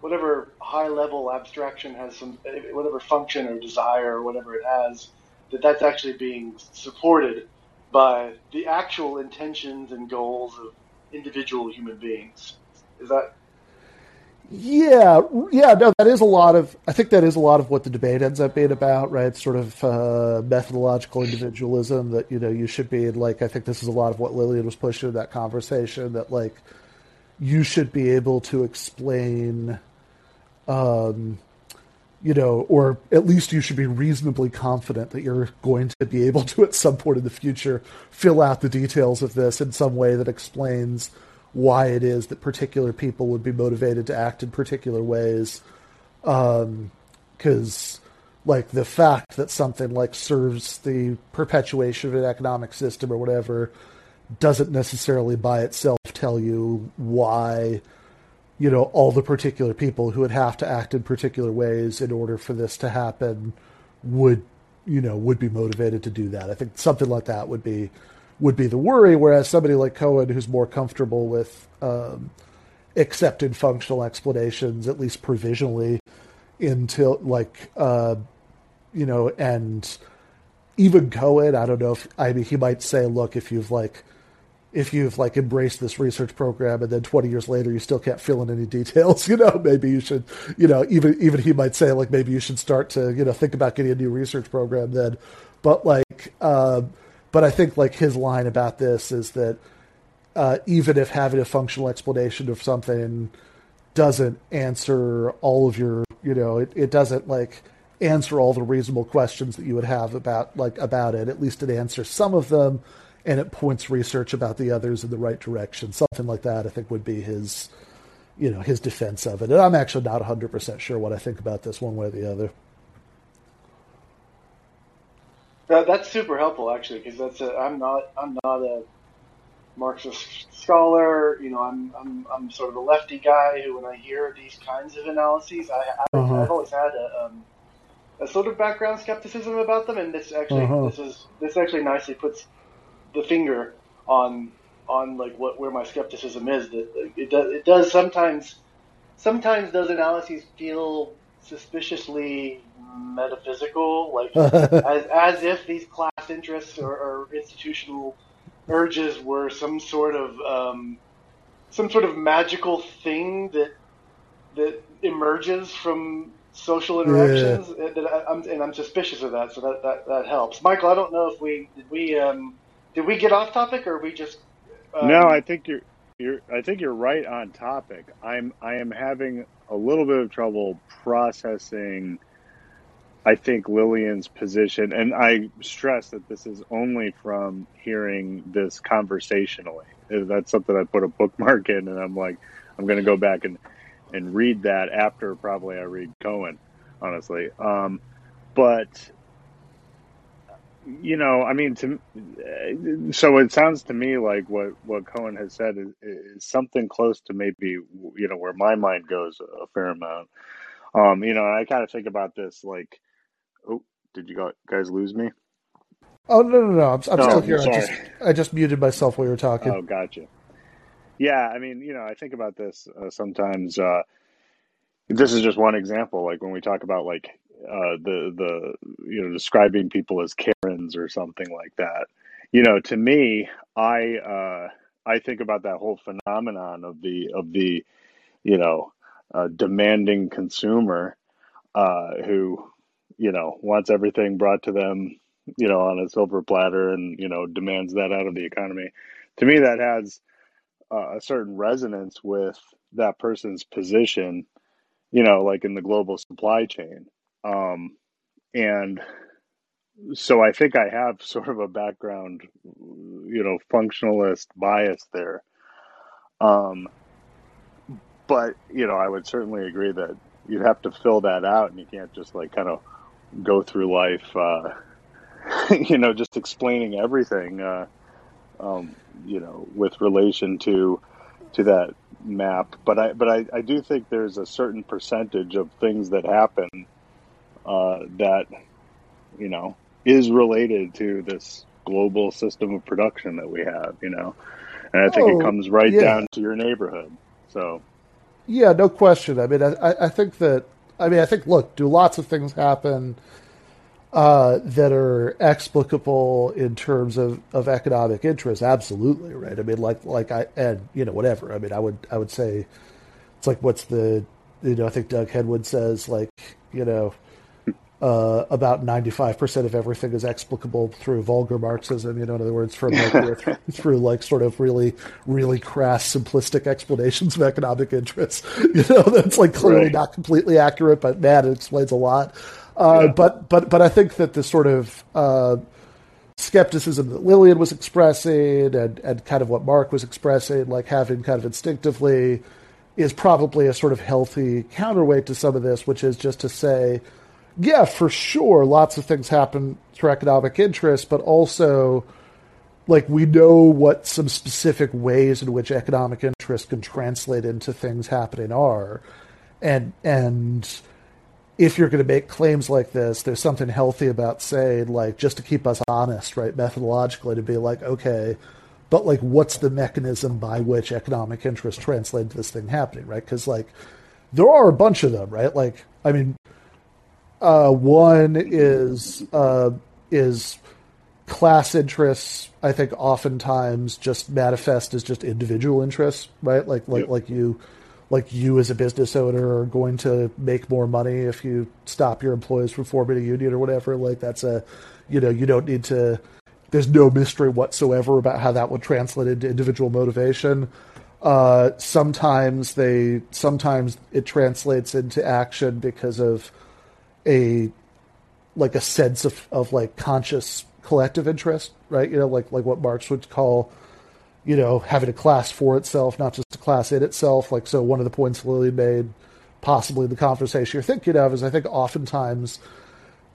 whatever high level abstraction has some, whatever function or desire or whatever it has, that that's actually being supported by the actual intentions and goals of individual human beings. Is that yeah, yeah, no, that is a lot of. I think that is a lot of what the debate ends up being about, right? Sort of uh, methodological individualism that you know you should be like. I think this is a lot of what Lillian was pushing in that conversation. That like you should be able to explain, um, you know, or at least you should be reasonably confident that you're going to be able to at some point in the future fill out the details of this in some way that explains why it is that particular people would be motivated to act in particular ways. Because, um, like, the fact that something like serves the perpetuation of an economic system or whatever doesn't necessarily by itself tell you why, you know, all the particular people who would have to act in particular ways in order for this to happen would, you know, would be motivated to do that. I think something like that would be would be the worry. Whereas somebody like Cohen, who's more comfortable with um, accepted functional explanations, at least provisionally, until like uh, you know, and even Cohen, I don't know if I mean he might say, look, if you've like if you've like embraced this research program and then 20 years later you still can't fill in any details you know maybe you should you know even even he might say like maybe you should start to you know think about getting a new research program then but like um, but I think like his line about this is that uh, even if having a functional explanation of something doesn't answer all of your, you know, it, it doesn't like answer all the reasonable questions that you would have about like about it. At least it answers some of them, and it points research about the others in the right direction. Something like that, I think, would be his, you know, his defense of it. And I'm actually not 100 percent sure what I think about this one way or the other. That, that's super helpful actually, because that's a, I'm not I'm not a Marxist scholar. You know, I'm I'm I'm sort of a lefty guy who, when I hear these kinds of analyses, I, I uh-huh. I've always had a um, a sort of background skepticism about them, and this actually uh-huh. this is this actually nicely puts the finger on on like what where my skepticism is. That it does it does sometimes sometimes those analyses feel suspiciously metaphysical, like as, as if these class interests or, or, institutional urges were some sort of um, some sort of magical thing that that emerges from social interactions. Yeah. That I, am and I'm suspicious of that, so that, that, that helps. Michael, I don't know if we did we um, did we get off topic or we just um, no. I think you're you're I think you're right on topic. I'm I am having a little bit of trouble processing I think Lillian's position, and I stress that this is only from hearing this conversationally. That's something I put a bookmark in, and I'm like, I'm going to go back and and read that after probably I read Cohen, honestly. Um, but you know, I mean, to so it sounds to me like what what Cohen has said is, is something close to maybe you know where my mind goes a fair amount. Um, you know, I kind of think about this like Oh, did you guys lose me? Oh no no no! I'm, I'm oh, still here. I just I just muted myself while you were talking. Oh, gotcha. Yeah, I mean, you know, I think about this uh, sometimes. Uh, this is just one example. Like when we talk about like uh, the the you know describing people as Karens or something like that. You know, to me, I uh, I think about that whole phenomenon of the of the you know uh, demanding consumer uh, who you know wants everything brought to them you know on a silver platter and you know demands that out of the economy. To me, that has uh, a certain resonance with that person's position, you know, like in the global supply chain. Um, and so I think I have sort of a background, you know, functionalist bias there. Um, but you know, I would certainly agree that you'd have to fill that out, and you can't just like kind of go through life, uh, you know, just explaining everything, uh, um, you know, with relation to to that map. But I but I, I do think there's a certain percentage of things that happen uh, that you know is related to this global system of production that we have. You know, and I think oh, it comes right yeah. down to your neighborhood. So. Yeah, no question. I mean, I, I think that I mean, I think look, do lots of things happen uh, that are explicable in terms of, of economic interest? Absolutely, right. I mean, like like I and you know whatever. I mean, I would I would say it's like what's the you know I think Doug Henwood says like you know uh, about 95% of everything is explicable through vulgar Marxism, you know, in other words, from like, through, through, like sort of really, really crass, simplistic explanations of economic interests. You know, that's like clearly right. not completely accurate, but man, it explains a lot. Uh, yeah. But, but, but I think that the sort of, uh, skepticism that Lillian was expressing and, and kind of what Mark was expressing, like having kind of instinctively, is probably a sort of healthy counterweight to some of this, which is just to say, yeah, for sure, lots of things happen through economic interest, but also like we know what some specific ways in which economic interest can translate into things happening are. And and if you're going to make claims like this, there's something healthy about saying like just to keep us honest, right, methodologically to be like, okay, but like what's the mechanism by which economic interest translates to this thing happening, right? Because like there are a bunch of them, right? Like I mean, uh, one is uh, is class interests. I think oftentimes just manifest as just individual interests, right? Like like yep. like you, like you as a business owner are going to make more money if you stop your employees from forming a union or whatever. Like that's a, you know, you don't need to. There's no mystery whatsoever about how that would translate into individual motivation. Uh, sometimes they, sometimes it translates into action because of a like a sense of, of like conscious collective interest, right? You know, like like what Marx would call, you know, having a class for itself, not just a class in itself. Like so, one of the points Lily made, possibly the conversation you're thinking of, is I think oftentimes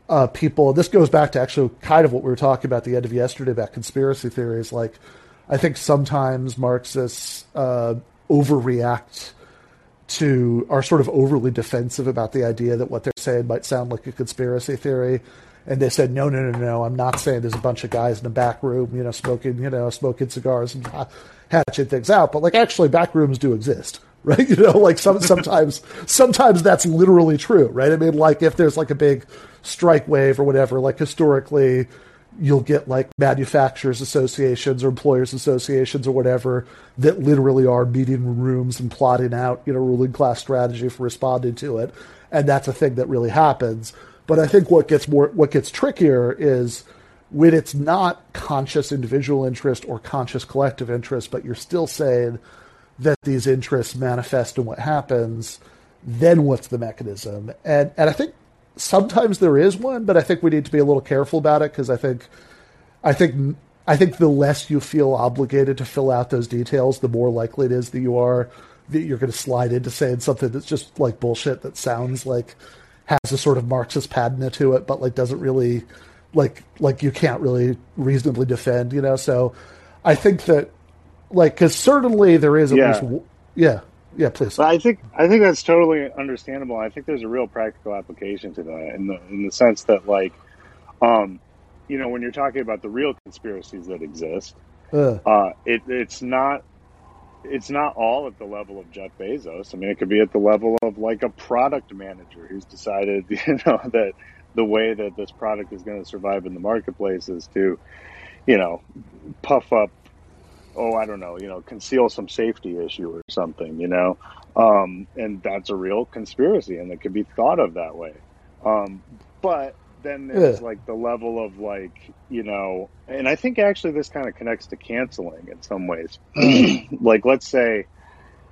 uh, people. This goes back to actually kind of what we were talking about the end of yesterday about conspiracy theories. Like, I think sometimes Marxists uh, overreact to are sort of overly defensive about the idea that what they're saying might sound like a conspiracy theory. And they said, no, no, no, no. I'm not saying there's a bunch of guys in the back room, you know, smoking, you know, smoking cigars and hatching things out. But like, actually, back rooms do exist, right? You know, like some sometimes sometimes that's literally true, right? I mean, like if there's like a big strike wave or whatever, like historically, you'll get like manufacturers associations or employers associations or whatever that literally are meeting rooms and plotting out you know ruling class strategy for responding to it. And that's a thing that really happens. But i think what gets more what gets trickier is when it's not conscious individual interest or conscious collective interest but you're still saying that these interests manifest in what happens then what's the mechanism? And and i think sometimes there is one, but I think we need to be a little careful about it because I think, I think, I think the less you feel obligated to fill out those details, the more likely it is that you are that you're going to slide into saying something that's just like bullshit that sounds like has a sort of Marxist patina to it, but like doesn't really like like you can't really reasonably defend, you know. So I think that like because certainly there is at yeah. least yeah yeah, please. But I think I think that's totally understandable. I think there's a real practical application to that in the in the sense that like, um, you know, when you're talking about the real conspiracies that exist, uh. Uh, it it's not it's not all at the level of Jeff Bezos. I mean, it could be at the level of like a product manager who's decided, you know, that the way that this product is going to survive in the marketplace is to, you know, puff up oh, I don't know, you know, conceal some safety issue or something, you know, um, and that's a real conspiracy, and it can be thought of that way. Um, but then there's yeah. like the level of like you know, and I think actually this kind of connects to canceling in some ways. like let's say,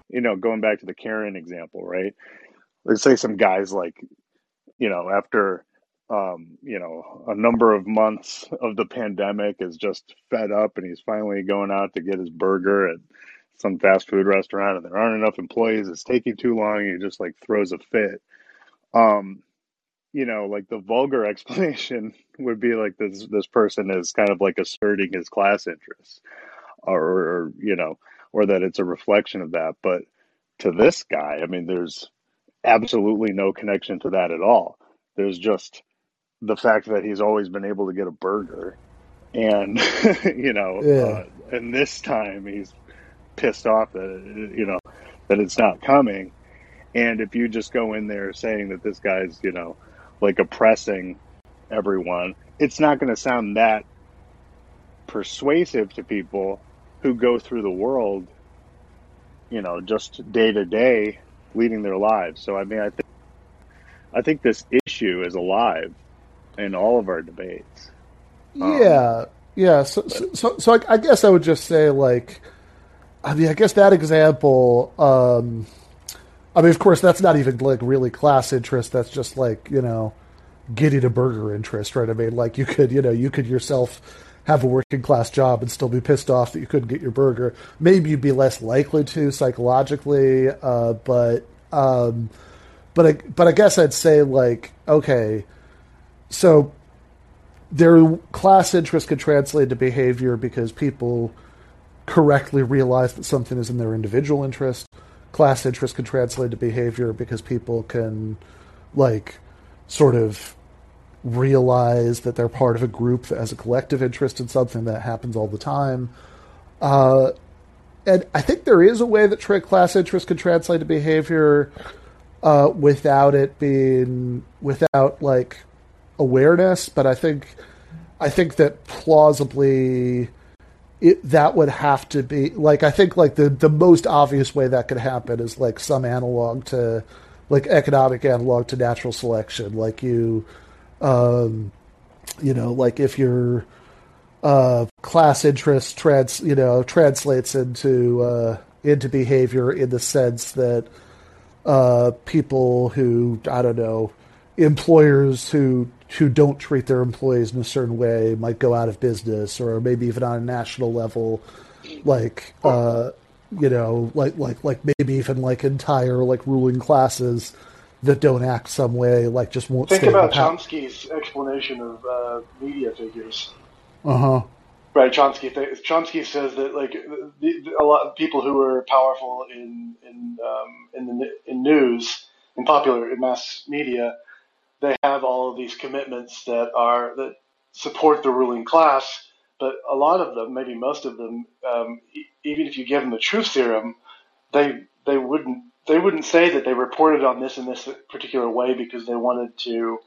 you know, going back to the Karen example, right? Let's say some guys like, you know, after um, you know, a number of months of the pandemic is just fed up and he's finally going out to get his burger at some fast food restaurant and there aren't enough employees. It's taking too long. He just like throws a fit. Um, you know, like the vulgar explanation would be like this this person is kind of like asserting his class interests or, or you know, or that it's a reflection of that. But to this guy, I mean, there's absolutely no connection to that at all. There's just the fact that he's always been able to get a burger, and you know, yeah. uh, and this time he's pissed off that you know that it's not coming. And if you just go in there saying that this guy's you know like oppressing everyone, it's not going to sound that persuasive to people who go through the world, you know, just day to day, leading their lives. So I mean, I think I think this issue is alive in all of our debates. Um, yeah, yeah. So, so, so, so I, I, guess I would just say, like, I mean, I guess that example. Um, I mean, of course, that's not even like really class interest. That's just like you know, getting a burger interest, right? I mean, like you could, you know, you could yourself have a working class job and still be pissed off that you couldn't get your burger. Maybe you'd be less likely to psychologically, uh, but um, but I, but I guess I'd say like okay so their class interest could translate to behavior because people correctly realize that something is in their individual interest. Class interest can translate to behavior because people can, like, sort of realize that they're part of a group that has a collective interest in something that happens all the time. Uh, and I think there is a way that class interest can translate to behavior uh, without it being without like awareness, but I think I think that plausibly it, that would have to be like I think like the the most obvious way that could happen is like some analog to like economic analog to natural selection. Like you um you know like if your uh class interest trans you know translates into uh into behavior in the sense that uh people who I don't know employers who who don't treat their employees in a certain way might go out of business, or maybe even on a national level, like uh, you know, like like like maybe even like entire like ruling classes that don't act some way, like just won't. Think about Chomsky's explanation of uh, media figures. Uh huh. Right, Chomsky. Chomsky says that like the, the, a lot of people who are powerful in in um, in the in news in popular in mass media they have all of these commitments that are that support the ruling class, but a lot of them, maybe most of them, um, e- even if you give them the truth serum, they they wouldn't they wouldn't say that they reported on this in this particular way because they wanted to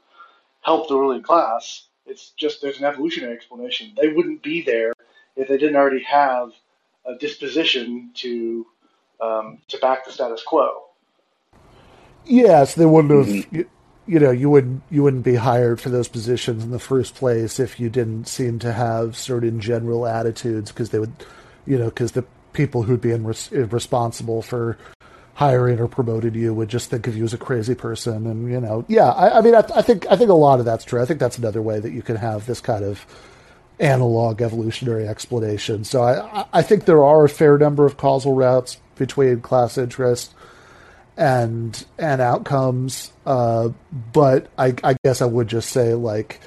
help the ruling class. It's just there's an evolutionary explanation. They wouldn't be there if they didn't already have a disposition to um, to back the status quo. Yes, they wouldn't have. You know you wouldn't you wouldn't be hired for those positions in the first place if you didn't seem to have certain general attitudes because they would you know because the people who'd be in res- responsible for hiring or promoting you would just think of you as a crazy person and you know yeah I, I mean I, I, think I think a lot of that's true. I think that's another way that you can have this kind of analog evolutionary explanation. So I I think there are a fair number of causal routes between class interest and and outcomes. Uh, but I, I guess I would just say like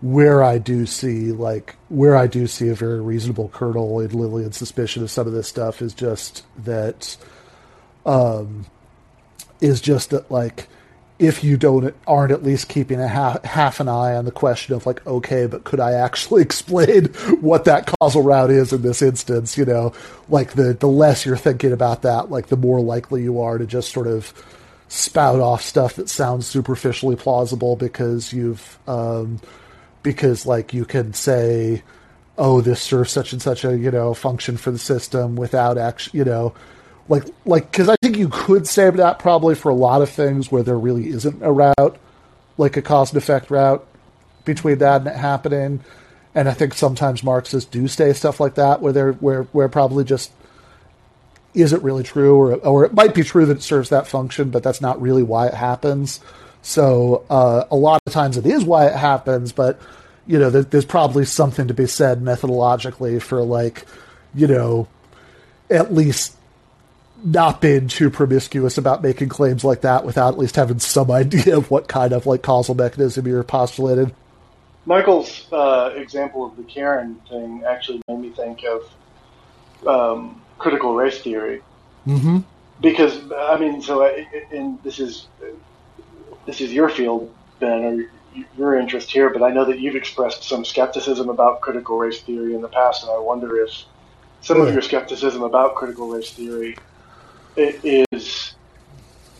where I do see like where I do see a very reasonable kernel in Lillian's suspicion of some of this stuff is just that um is just that like if you don't aren't at least keeping a half, half an eye on the question of like okay but could i actually explain what that causal route is in this instance you know? Like the the less you're thinking about that like the more likely you are to just sort of spout off stuff that sounds superficially plausible because you've um because like you can say oh, this serves such and such a you know function for the system without actually you know like like because I think you could say that probably for a lot of things where there really isn't a route like a cause and effect route between that and it happening. And I think sometimes Marxists do say stuff like that where they're where where probably just isn't really true or or it might be true that it serves that function, but that's not really why it happens. So uh, a lot of times it is why it happens, but you know, there, there's probably something to be said methodologically for like, you know, at least not being too promiscuous about making claims like that without at least having some idea of what kind of like causal mechanism you're postulating. Michael's uh, example of the Karen thing actually made me think of um, critical race theory. Mm-hmm. Because I mean, so and this is this is your field, Ben, or your interest here, but I know that you've expressed some skepticism about critical race theory in the past, and I wonder if some of your skepticism about critical race theory is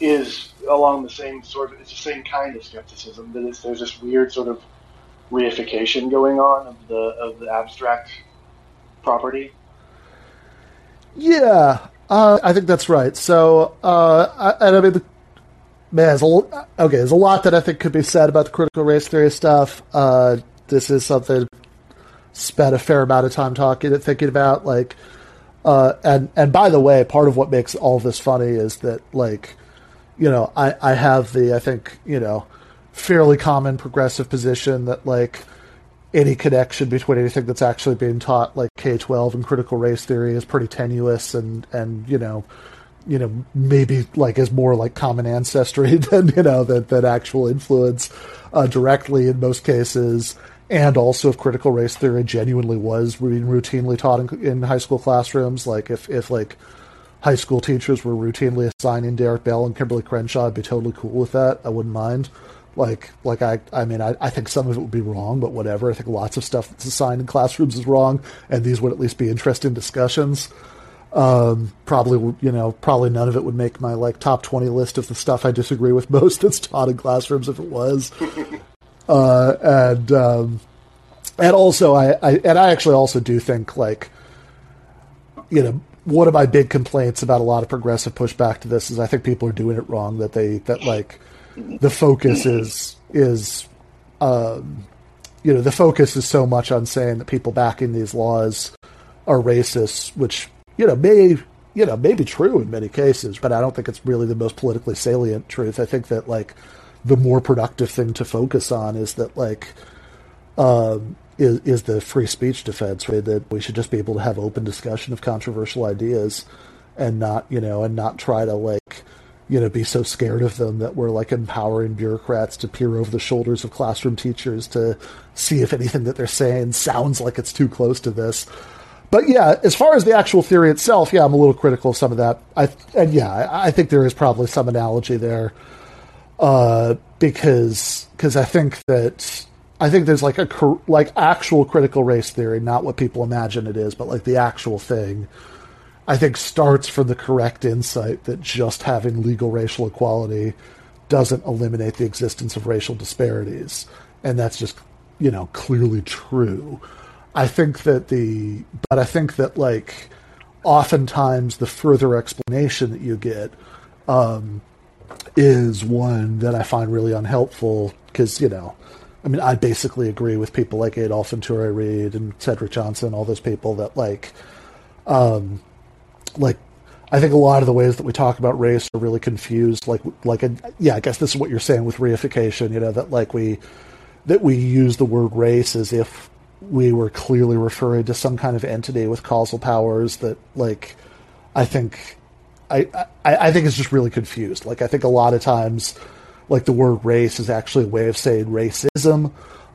is along the same sort of it's the same kind of skepticism that it's, there's this weird sort of reification going on of the of the abstract property. Yeah, uh, I think that's right. So, uh, I, and I mean, man, there's a, okay, there's a lot that I think could be said about the critical race theory stuff. Uh, this is something spent a fair amount of time talking and thinking about, like uh, and and by the way, part of what makes all this funny is that like, you know, I I have the I think you know, fairly common progressive position that like any connection between anything that's actually being taught like K twelve and critical race theory is pretty tenuous and and you know you know maybe like is more like common ancestry than you know than, than actual influence uh, directly in most cases and also if critical race theory genuinely was being routinely taught in, in, high school classrooms, like if, if like high school teachers were routinely assigning Derek Bell and Kimberlé Crenshaw, I'd be totally cool with that. I wouldn't mind. Like, like I, I mean, I, I think some of it would be wrong, but whatever. I think lots of stuff that's assigned in classrooms is wrong, and these would at least be interesting discussions. Um, probably, you know, probably none of it would make my like top twenty list of the stuff I disagree with most that's taught in classrooms if it was. Uh, and um, and also I, I and I actually also do think like you know one of my big complaints about a lot of progressive pushback to this is I think people are doing it wrong that they that like the focus is is um, you know the focus is so much on saying that people backing these laws are racist, which you know may you know may be true in many cases, but I don't think it's really the most politically salient truth. I think that like the more productive thing to focus on is that like um, is, is the free speech defense, right? That we should just be able to have open discussion of controversial ideas and not, you know, and not try to like, you know, be so scared of them that we're like empowering bureaucrats to peer over the shoulders of classroom teachers to see if anything that they're saying sounds like it's too close to this. But yeah, as far as the actual theory itself, yeah, I'm a little critical of some of that. I and yeah, I, I think there is probably some analogy there uh, because because I think that I think there's like a like actual critical race theory, not what people imagine it is, but like the actual thing. I think starts from the correct insight that just having legal racial equality doesn't eliminate the existence of racial disparities, and that's just you know clearly true. I think that the but I think that like oftentimes the further explanation that you get um, is one that I find really unhelpful because, you know, I mean, I basically agree with people like Adolph and Touré Reed and Cedric Johnson, all those people that like, um, like, I think a lot of the ways that we talk about race are really confused. Like, like, a, yeah, I guess this is what you're saying with reification. You know that like we that we use the word race as if we were clearly referring to some kind of entity with causal powers that like I think I, I, I think it's just really confused. Like I think a lot of times, like the word race is actually a way of saying racism,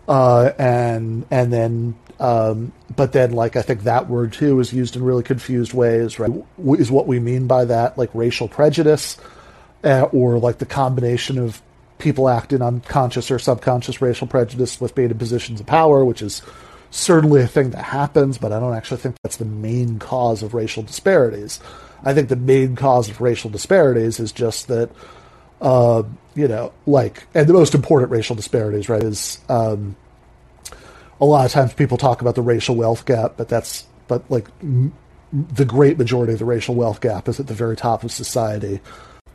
uh, and and then um, but then like I think that word too is used in really confused ways. Right, is what we mean by that like racial prejudice, uh, or like the combination of people acting on conscious or subconscious racial prejudice with being in positions of power, which is certainly a thing that happens, but I don't actually think that's the main cause of racial disparities. I think the main cause of racial disparities is just that, uh, you know, like, and the most important racial disparities, right, is um, a lot of times people talk about the racial wealth gap, but that's but like m- the great majority of the racial wealth gap is at the very top of society.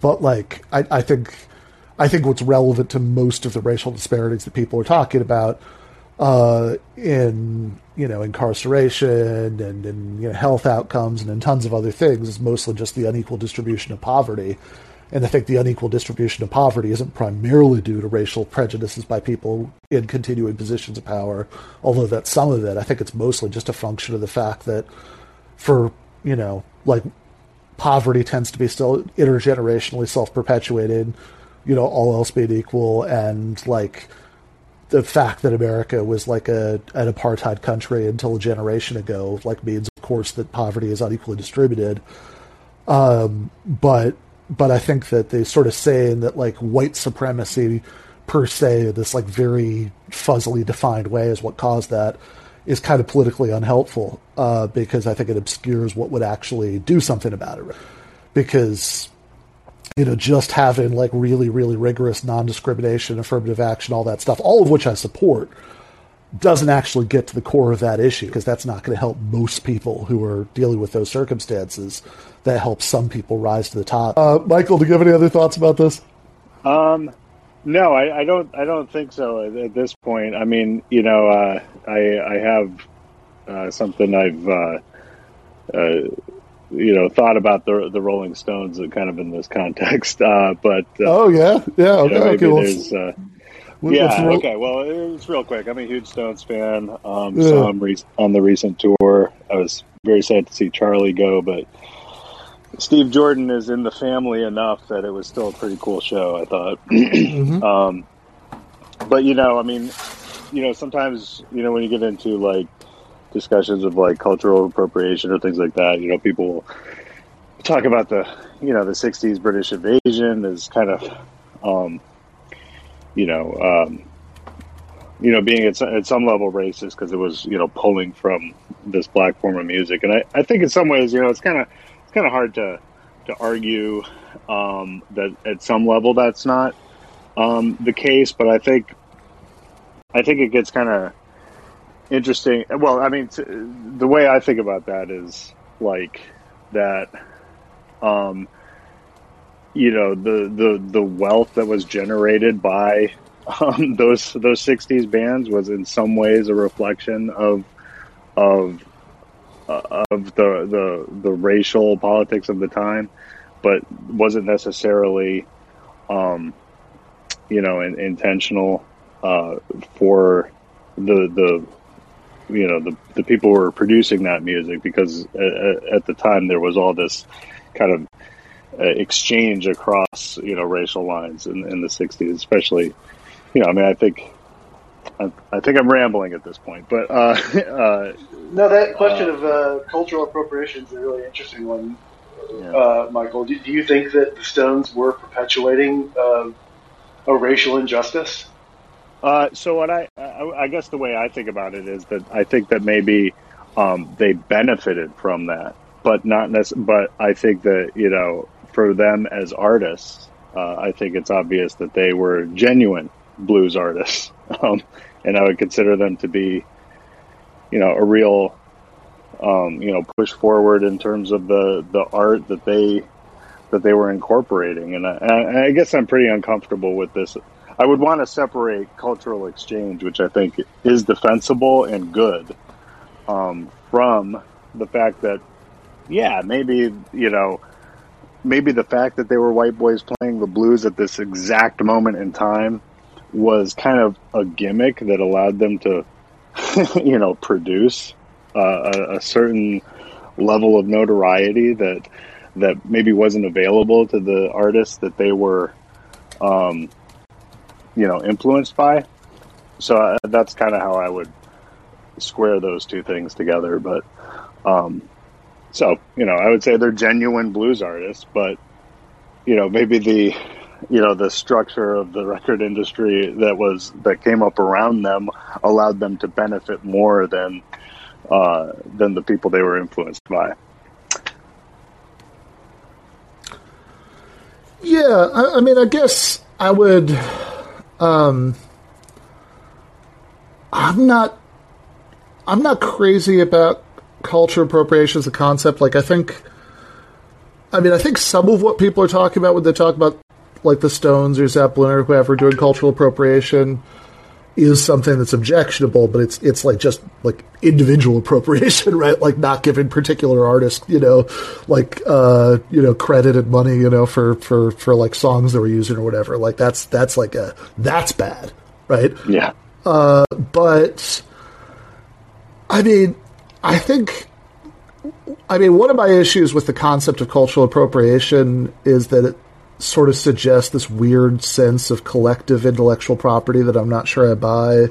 But like I, I think I think what's relevant to most of the racial disparities that people are talking about uh, in you know incarceration and in you know, health outcomes and in tons of other things is mostly just the unequal distribution of poverty. And I think the unequal distribution of poverty isn't primarily due to racial prejudices by people in continuing positions of power, although that's some of it. I think it's mostly just a function of the fact that for, you know, like poverty tends to be still intergenerationally self perpetuated, you know, all else being equal, and like the fact that America was like a an apartheid country until a generation ago, like means of course that poverty is unequally distributed. Um, but but I think that they sort of saying that like white supremacy per se, this like very fuzzily defined way, is what caused that, is kind of politically unhelpful uh, because I think it obscures what would actually do something about it. Because you know, just having like really, really rigorous non-discrimination, affirmative action, all that stuff, all of which I support, doesn't actually get to the core of that issue because that's not going to help most people who are dealing with those circumstances. That helps some people rise to the top. Uh, Michael, do you have any other thoughts about this? Um, no, I, I don't. I don't think so at, at, this point. I mean, you know, uh, I I have uh, something I've uh, uh, you know thought about the the Rolling Stones kind of in this context. Uh, but uh, oh yeah, yeah, okay, you know, okay. Well, yeah, real- okay. Well, it's real quick. I'm a huge Stones fan. Um, yeah. So I'm re- on the recent tour. I was very sad to see Charlie go, but Steve Jordan is in the family enough that it was still a pretty cool show. I thought. mm-hmm. um, but you know, I mean, you know, sometimes you know when you get into like discussions of like cultural appropriation or things like that, you know, people talk about the you know the '60s British invasion as kind of um, you know, um, you know, being at, at some level racist because it was, you know, pulling from this black form of music. And I, I think in some ways, you know, it's kind of, it's kind of hard to, to argue um, that at some level that's not um, the case. But I think, I think it gets kind of interesting. Well, I mean, t- the way I think about that is like that, um, you know the the the wealth that was generated by um, those those '60s bands was in some ways a reflection of of uh, of the the the racial politics of the time, but wasn't necessarily, um, you know, in, intentional uh, for the the you know the the people were producing that music because at, at the time there was all this kind of uh, exchange across you know racial lines in, in the 60s especially you know i mean i think I, I think i'm rambling at this point but uh, uh, no that question uh, of uh, cultural appropriation is a really interesting one yeah. Uh, michael do, do, you think that the stones were perpetuating a racial injustice so what I, I, I guess the way I think about it is that I think that maybe um, they benefited from that, but not necessarily. But I think that you know for them as artists, uh, I think it's obvious that they were genuine blues artists, um, and I would consider them to be, you know, a real, um, you know, push forward in terms of the the art that they that they were incorporating. And I, I guess I'm pretty uncomfortable with this. I would want to separate cultural exchange, which I think is defensible and good, um, from the fact that, yeah, maybe you know maybe the fact that they were white boys playing the blues at this exact moment in time was kind of a gimmick that allowed them to, you know, produce uh, a, a, certain level of notoriety that that maybe wasn't available to the artists that they were, um, you know, influenced by. So uh, that's kind of how I would square those two things together. But um, so, you know, I would say they're genuine blues artists, but you know, maybe the you know the structure of the record industry that was that came up around them allowed them to benefit more than uh, than the people they were influenced by. Yeah, I, I mean, I guess I would. Um, I'm not I'm not crazy about culture appropriation as a concept. Like I think, I mean, I think some of what people are talking about when they talk about like the Stones or Zeppelin or whoever doing cultural appropriation is something that's objectionable, but it's it's like just like individual appropriation, right? Like not giving particular artists, you know, like uh, you know, credit and money, you know, for for for like songs they were using or whatever. Like that's that's like a that's bad, right? Yeah. Uh, but I mean, I think I mean, one of my issues with the concept of cultural appropriation is that it sort of suggests this weird sense of collective intellectual property that I'm not sure I buy.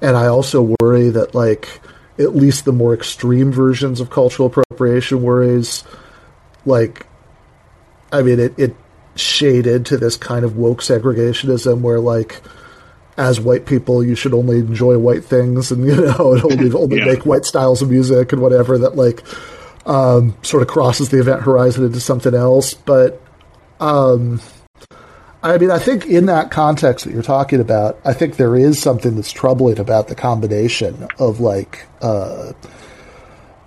And I also worry that, like, at least the more extreme versions of cultural appropriation worries, like, I mean, it, it shaded to this kind of woke segregationism where, like, as white people, you should only enjoy white things and, you know, and only, only yeah. make white styles of music and whatever that, like, um, sort of crosses the event horizon into something else. But um, I mean, I think in that context that you're talking about, I think there is something that's troubling about the combination of like uh,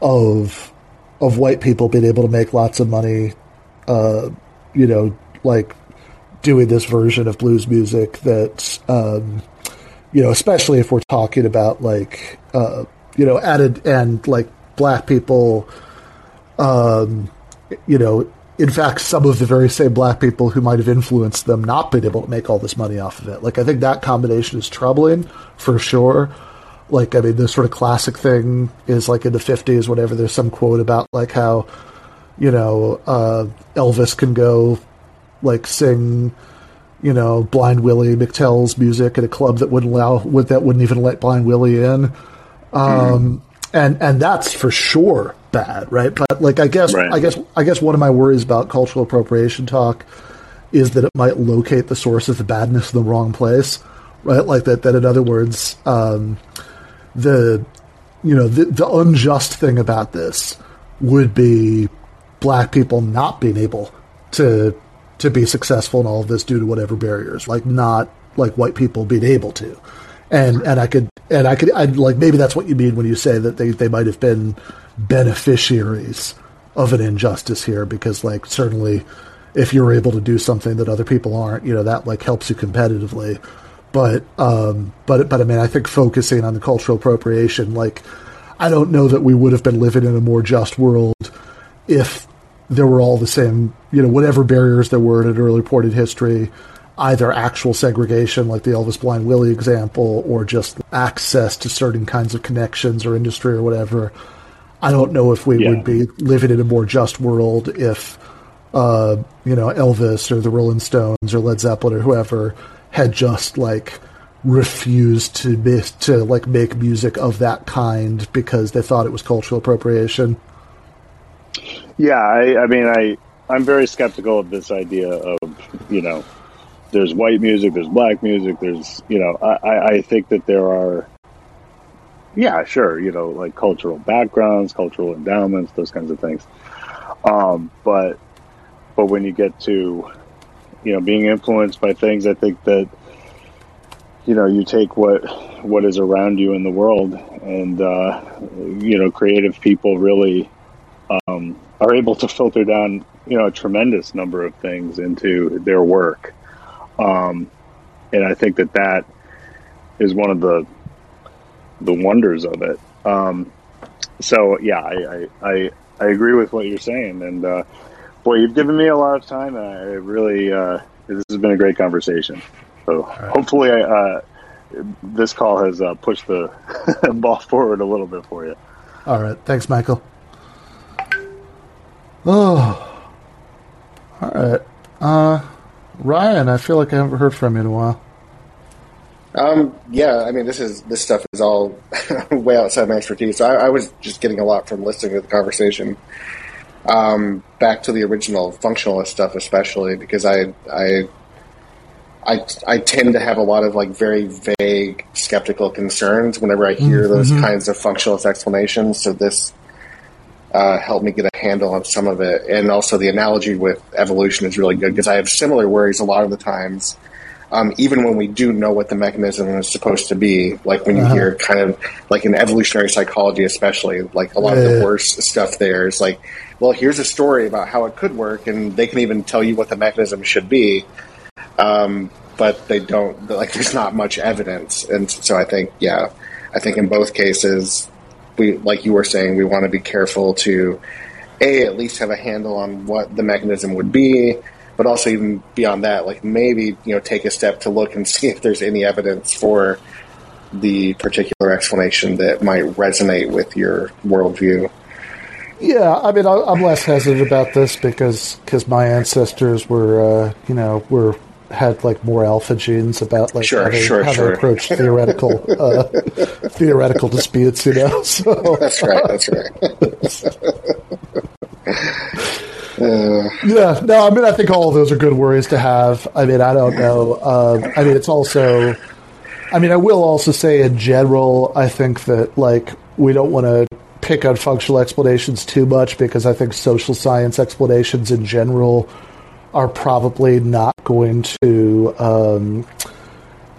of of white people being able to make lots of money, uh, you know, like doing this version of blues music that, um, you know, especially if we're talking about like, uh, you know, added and like black people, um, you know, in fact, some of the very same black people who might have influenced them not been able to make all this money off of it. Like, I think that combination is troubling for sure. Like, I mean, the sort of classic thing is like in the 50s, whatever, there's some quote about like how, you know, uh, Elvis can go like sing, you know, Blind Willie McTell's music at a club that wouldn't allow, that wouldn't even let Blind Willie in. Um, mm-hmm. and, and that's for sure bad, right? But like, I guess, right. I guess, I guess one of my worries about cultural appropriation talk is that it might locate the source of the badness in the wrong place, right? Like that. That, in other words, um, the you know the, the unjust thing about this would be black people not being able to to be successful in all of this due to whatever barriers, like not like white people being able to. And and I could and I could I like maybe that's what you mean when you say that they, they might have been beneficiaries of an injustice here because like certainly if you're able to do something that other people aren't, you know, that like helps you competitively. But um but but I mean I think focusing on the cultural appropriation, like I don't know that we would have been living in a more just world if there were all the same, you know, whatever barriers there were in an early reported history, either actual segregation like the Elvis Blind Willie example or just access to certain kinds of connections or industry or whatever I don't know if we yeah. would be living in a more just world if, uh, you know, Elvis or the Rolling Stones or Led Zeppelin or whoever had just like refused to be, to like make music of that kind because they thought it was cultural appropriation. Yeah, I, I mean, I I'm very skeptical of this idea of you know, there's white music, there's black music, there's you know, I, I think that there are yeah, sure, you know, like cultural backgrounds, cultural endowments, those kinds of things. Um, but but when you get to you know being influenced by things, I think that you know you take what what is around you in the world, and uh, you know, creative people really um, are able to filter down you know a tremendous number of things into their work, um, and I think that that is one of the the wonders of it. Um, so yeah, I, I, I, I, agree with what you're saying, and uh, boy, you've given me a lot of time, and I really uh, this has been a great conversation. So right. hopefully, I, uh, this call has uh, pushed the ball forward a little bit for you. All right, thanks, Michael. Oh, all right, uh, Ryan. I feel like I haven't heard from you in a while. Um, yeah, I mean, this is this stuff is all way outside my expertise. I, I, was just getting a lot from listening to the conversation. Um, back to the original functionalist stuff, especially because I, I, I, I tend to have a lot of like very vague, skeptical concerns whenever I hear mm-hmm. those kinds of functionalist explanations. So this uh, helped me get a handle on some of it, and also the analogy with evolution is really good because I have similar worries a lot of the times um, even when we do know what the mechanism is supposed to be. Like when you Uh-huh. hear kind of like in evolutionary psychology, especially like a lot of the worst stuff there is like, well, here's a story about how it could work, and they can even tell you what the mechanism should be. Um, but they don't like. There's not much evidence, and so I think, yeah, I think in both cases, we like you were saying, we want to be careful to a at least have a handle on what the mechanism would be, but also even beyond that, like maybe you know take a step to look and see if there's any evidence for the particular explanation that might resonate with your worldview. Yeah, I mean, I- I'm less hesitant about this because cause my ancestors were, uh, you know, were had like more alpha genes about like Sure, how they, sure, how sure. they approach theoretical uh, theoretical disputes. You know, so That's right. That's right. Uh, yeah, no, I mean, I think all of those are good worries to have. I mean, I don't know. Um, I mean, it's also, I mean, I will also say in general, I think that like we don't want to pick on functional explanations too much because I think social science explanations in general are probably not going to. Um,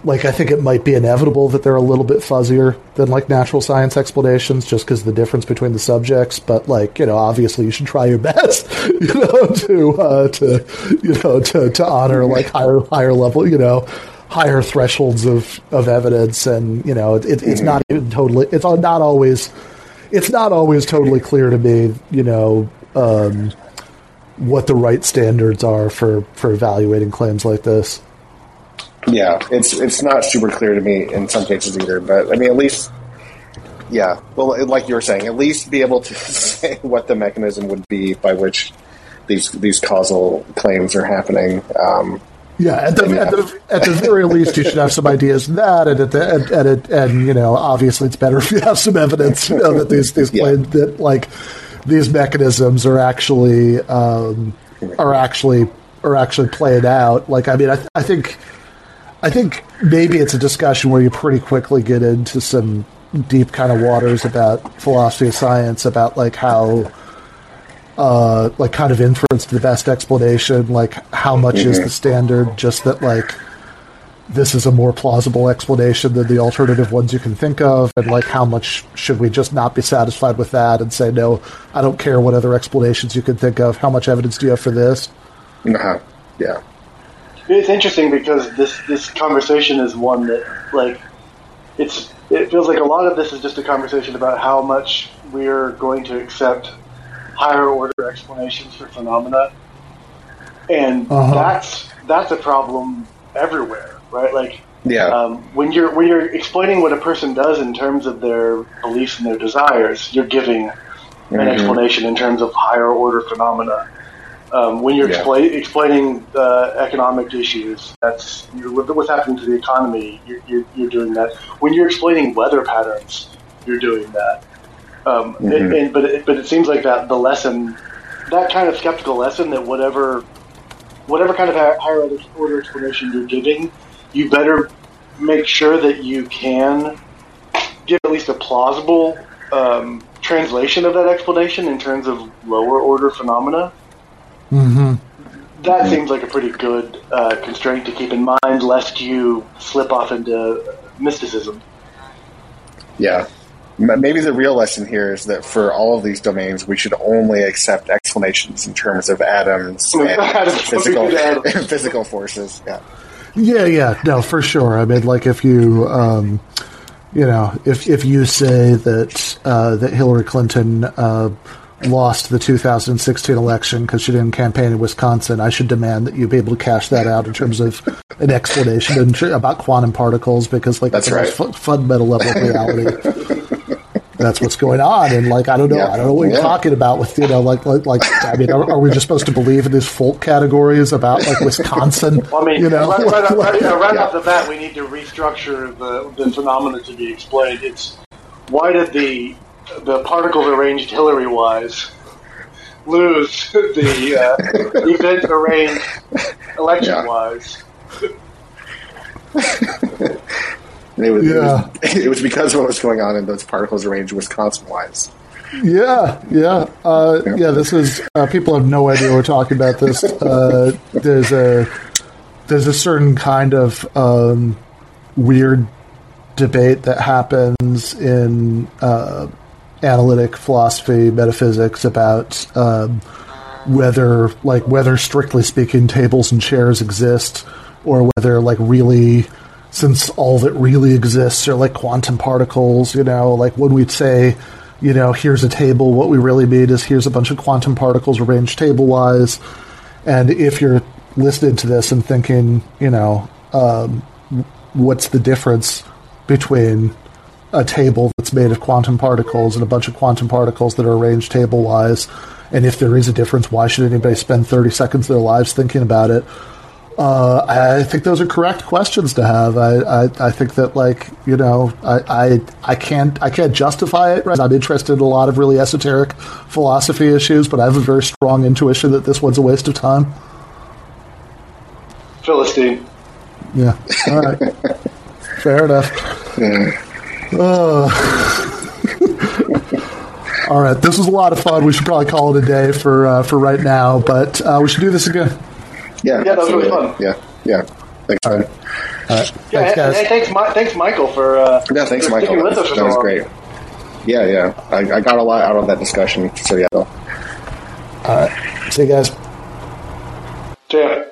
like I think it might be inevitable that they're a little bit fuzzier than like natural science explanations, just because of the difference between the subjects. But like you know, obviously you should try your best, you know, to uh, to you know to, to honor like higher higher level, you know, higher thresholds of of evidence, and you know, it, it's not even totally. It's not always. It's not always totally clear to me, you know. Um, what the right standards are for, for evaluating claims like this. yeah, it's it's not super clear to me in some cases either, but I mean, at least, yeah. Well, like you were saying, at least be able to say what the mechanism would be by which these these causal claims are happening. Um, Yeah, at the, at the at the very least, you should have some ideas of that, and at the and, and, and you know, obviously, it's better if you have some evidence, you know, that these these Yeah. claims that like these mechanisms are actually um, are actually are actually played out. Like, I mean, I, th- I think I think maybe it's a discussion where you pretty quickly get into some deep kind of waters about philosophy of science, about like how uh, like kind of inference to the best explanation, like how much is the standard, just that like this is a more plausible explanation than the alternative ones you can think of, and like how much should we just not be satisfied with that and say no, I don't care what other explanations you can think of. How much evidence do you have for this? uh-huh. Yeah. It's interesting because this this conversation is one that like it's it feels like a lot of this is just a conversation about how much we're going to accept higher order explanations for phenomena, and Uh-huh. that's that's a problem everywhere, right? Like Yeah. um, when you're when you're explaining what a person does in terms of their beliefs and their desires, you're giving an Mhm. explanation in terms of higher order phenomena. Um, when you're Yeah. expla- explaining uh, economic issues, that's you're, what's happening to the economy. You're, you're, you're doing that. When you're explaining weather patterns, you're doing that. Um, Mhm. and, and, but it, but it seems like that the lesson, that kind of skeptical lesson, that whatever whatever kind of higher order explanation you're giving, you better make sure that you can give at least a plausible um, translation of that explanation in terms of lower order phenomena. Mm-hmm. That seems like a pretty good uh, constraint to keep in mind, lest you slip off into mysticism. Yeah. Maybe the real lesson here is that for all of these domains, we should only accept explanations in terms of atoms and physical physical forces. Yeah. Yeah, yeah, no, for sure. I mean, like if you, um, you know, if if you say that uh, that Hillary Clinton uh, lost the 2016 election because she didn't campaign in Wisconsin, I should demand that you be able to cash that out in terms of an explanation about quantum particles because, like, That's it's the most right. fu- fundamental level of reality. That's what's going on, and like I don't know, Yeah. I don't know what you're Yeah. talking about with you know, like like like I mean, are, are we just supposed to believe in these folk categories about like Wisconsin? Well, I mean, you know, right, right, off- right, you right Yeah. off the bat, we need to restructure the, the phenomena to be explained. It's why did the the particles arranged Hillary-wise lose the uh, event arranged election-wise? And It was, Yeah. it was it was because of what was going on in those particles arranged Wisconsin wise. Yeah, yeah, uh, yeah. This is uh, people have no idea we're talking about this. Uh, there's a there's a certain kind of um, weird debate that happens in uh, analytic philosophy, metaphysics about um, whether, like, whether strictly speaking, tables and chairs exist, or whether, like, really, since all that really exists are like quantum particles. You know, like when we'd say, you know, here's a table, what we really mean is here's a bunch of quantum particles arranged table wise. And if you're listening to this and thinking, you know, um, what's the difference between a table that's made of quantum particles and a bunch of quantum particles that are arranged table wise? And if there is a difference, why should anybody spend 30 seconds of their lives thinking about it? Uh, I think those are correct questions to have. I, I, I think that like you know I, I, I can't I can't justify it. Right? I'm interested in a lot of really esoteric philosophy issues, but I have a very strong intuition that this one's a waste of time. Philistine. Yeah. All right. Fair enough. Uh, all right. This was a lot of fun. We should probably call it a day for uh, for right now, but uh, we should do this again. Yeah, Yeah, that was really absolutely. fun. Yeah, yeah. Thanks, man. All right. Yeah, Thanks, guys. and thanks, Mi- thanks, Michael, for uh, Yeah, thanks, for Michael. with That us for was, that was great. Yeah, yeah. I, I got a lot out of that discussion. So yeah. All right. See you guys. Yeah.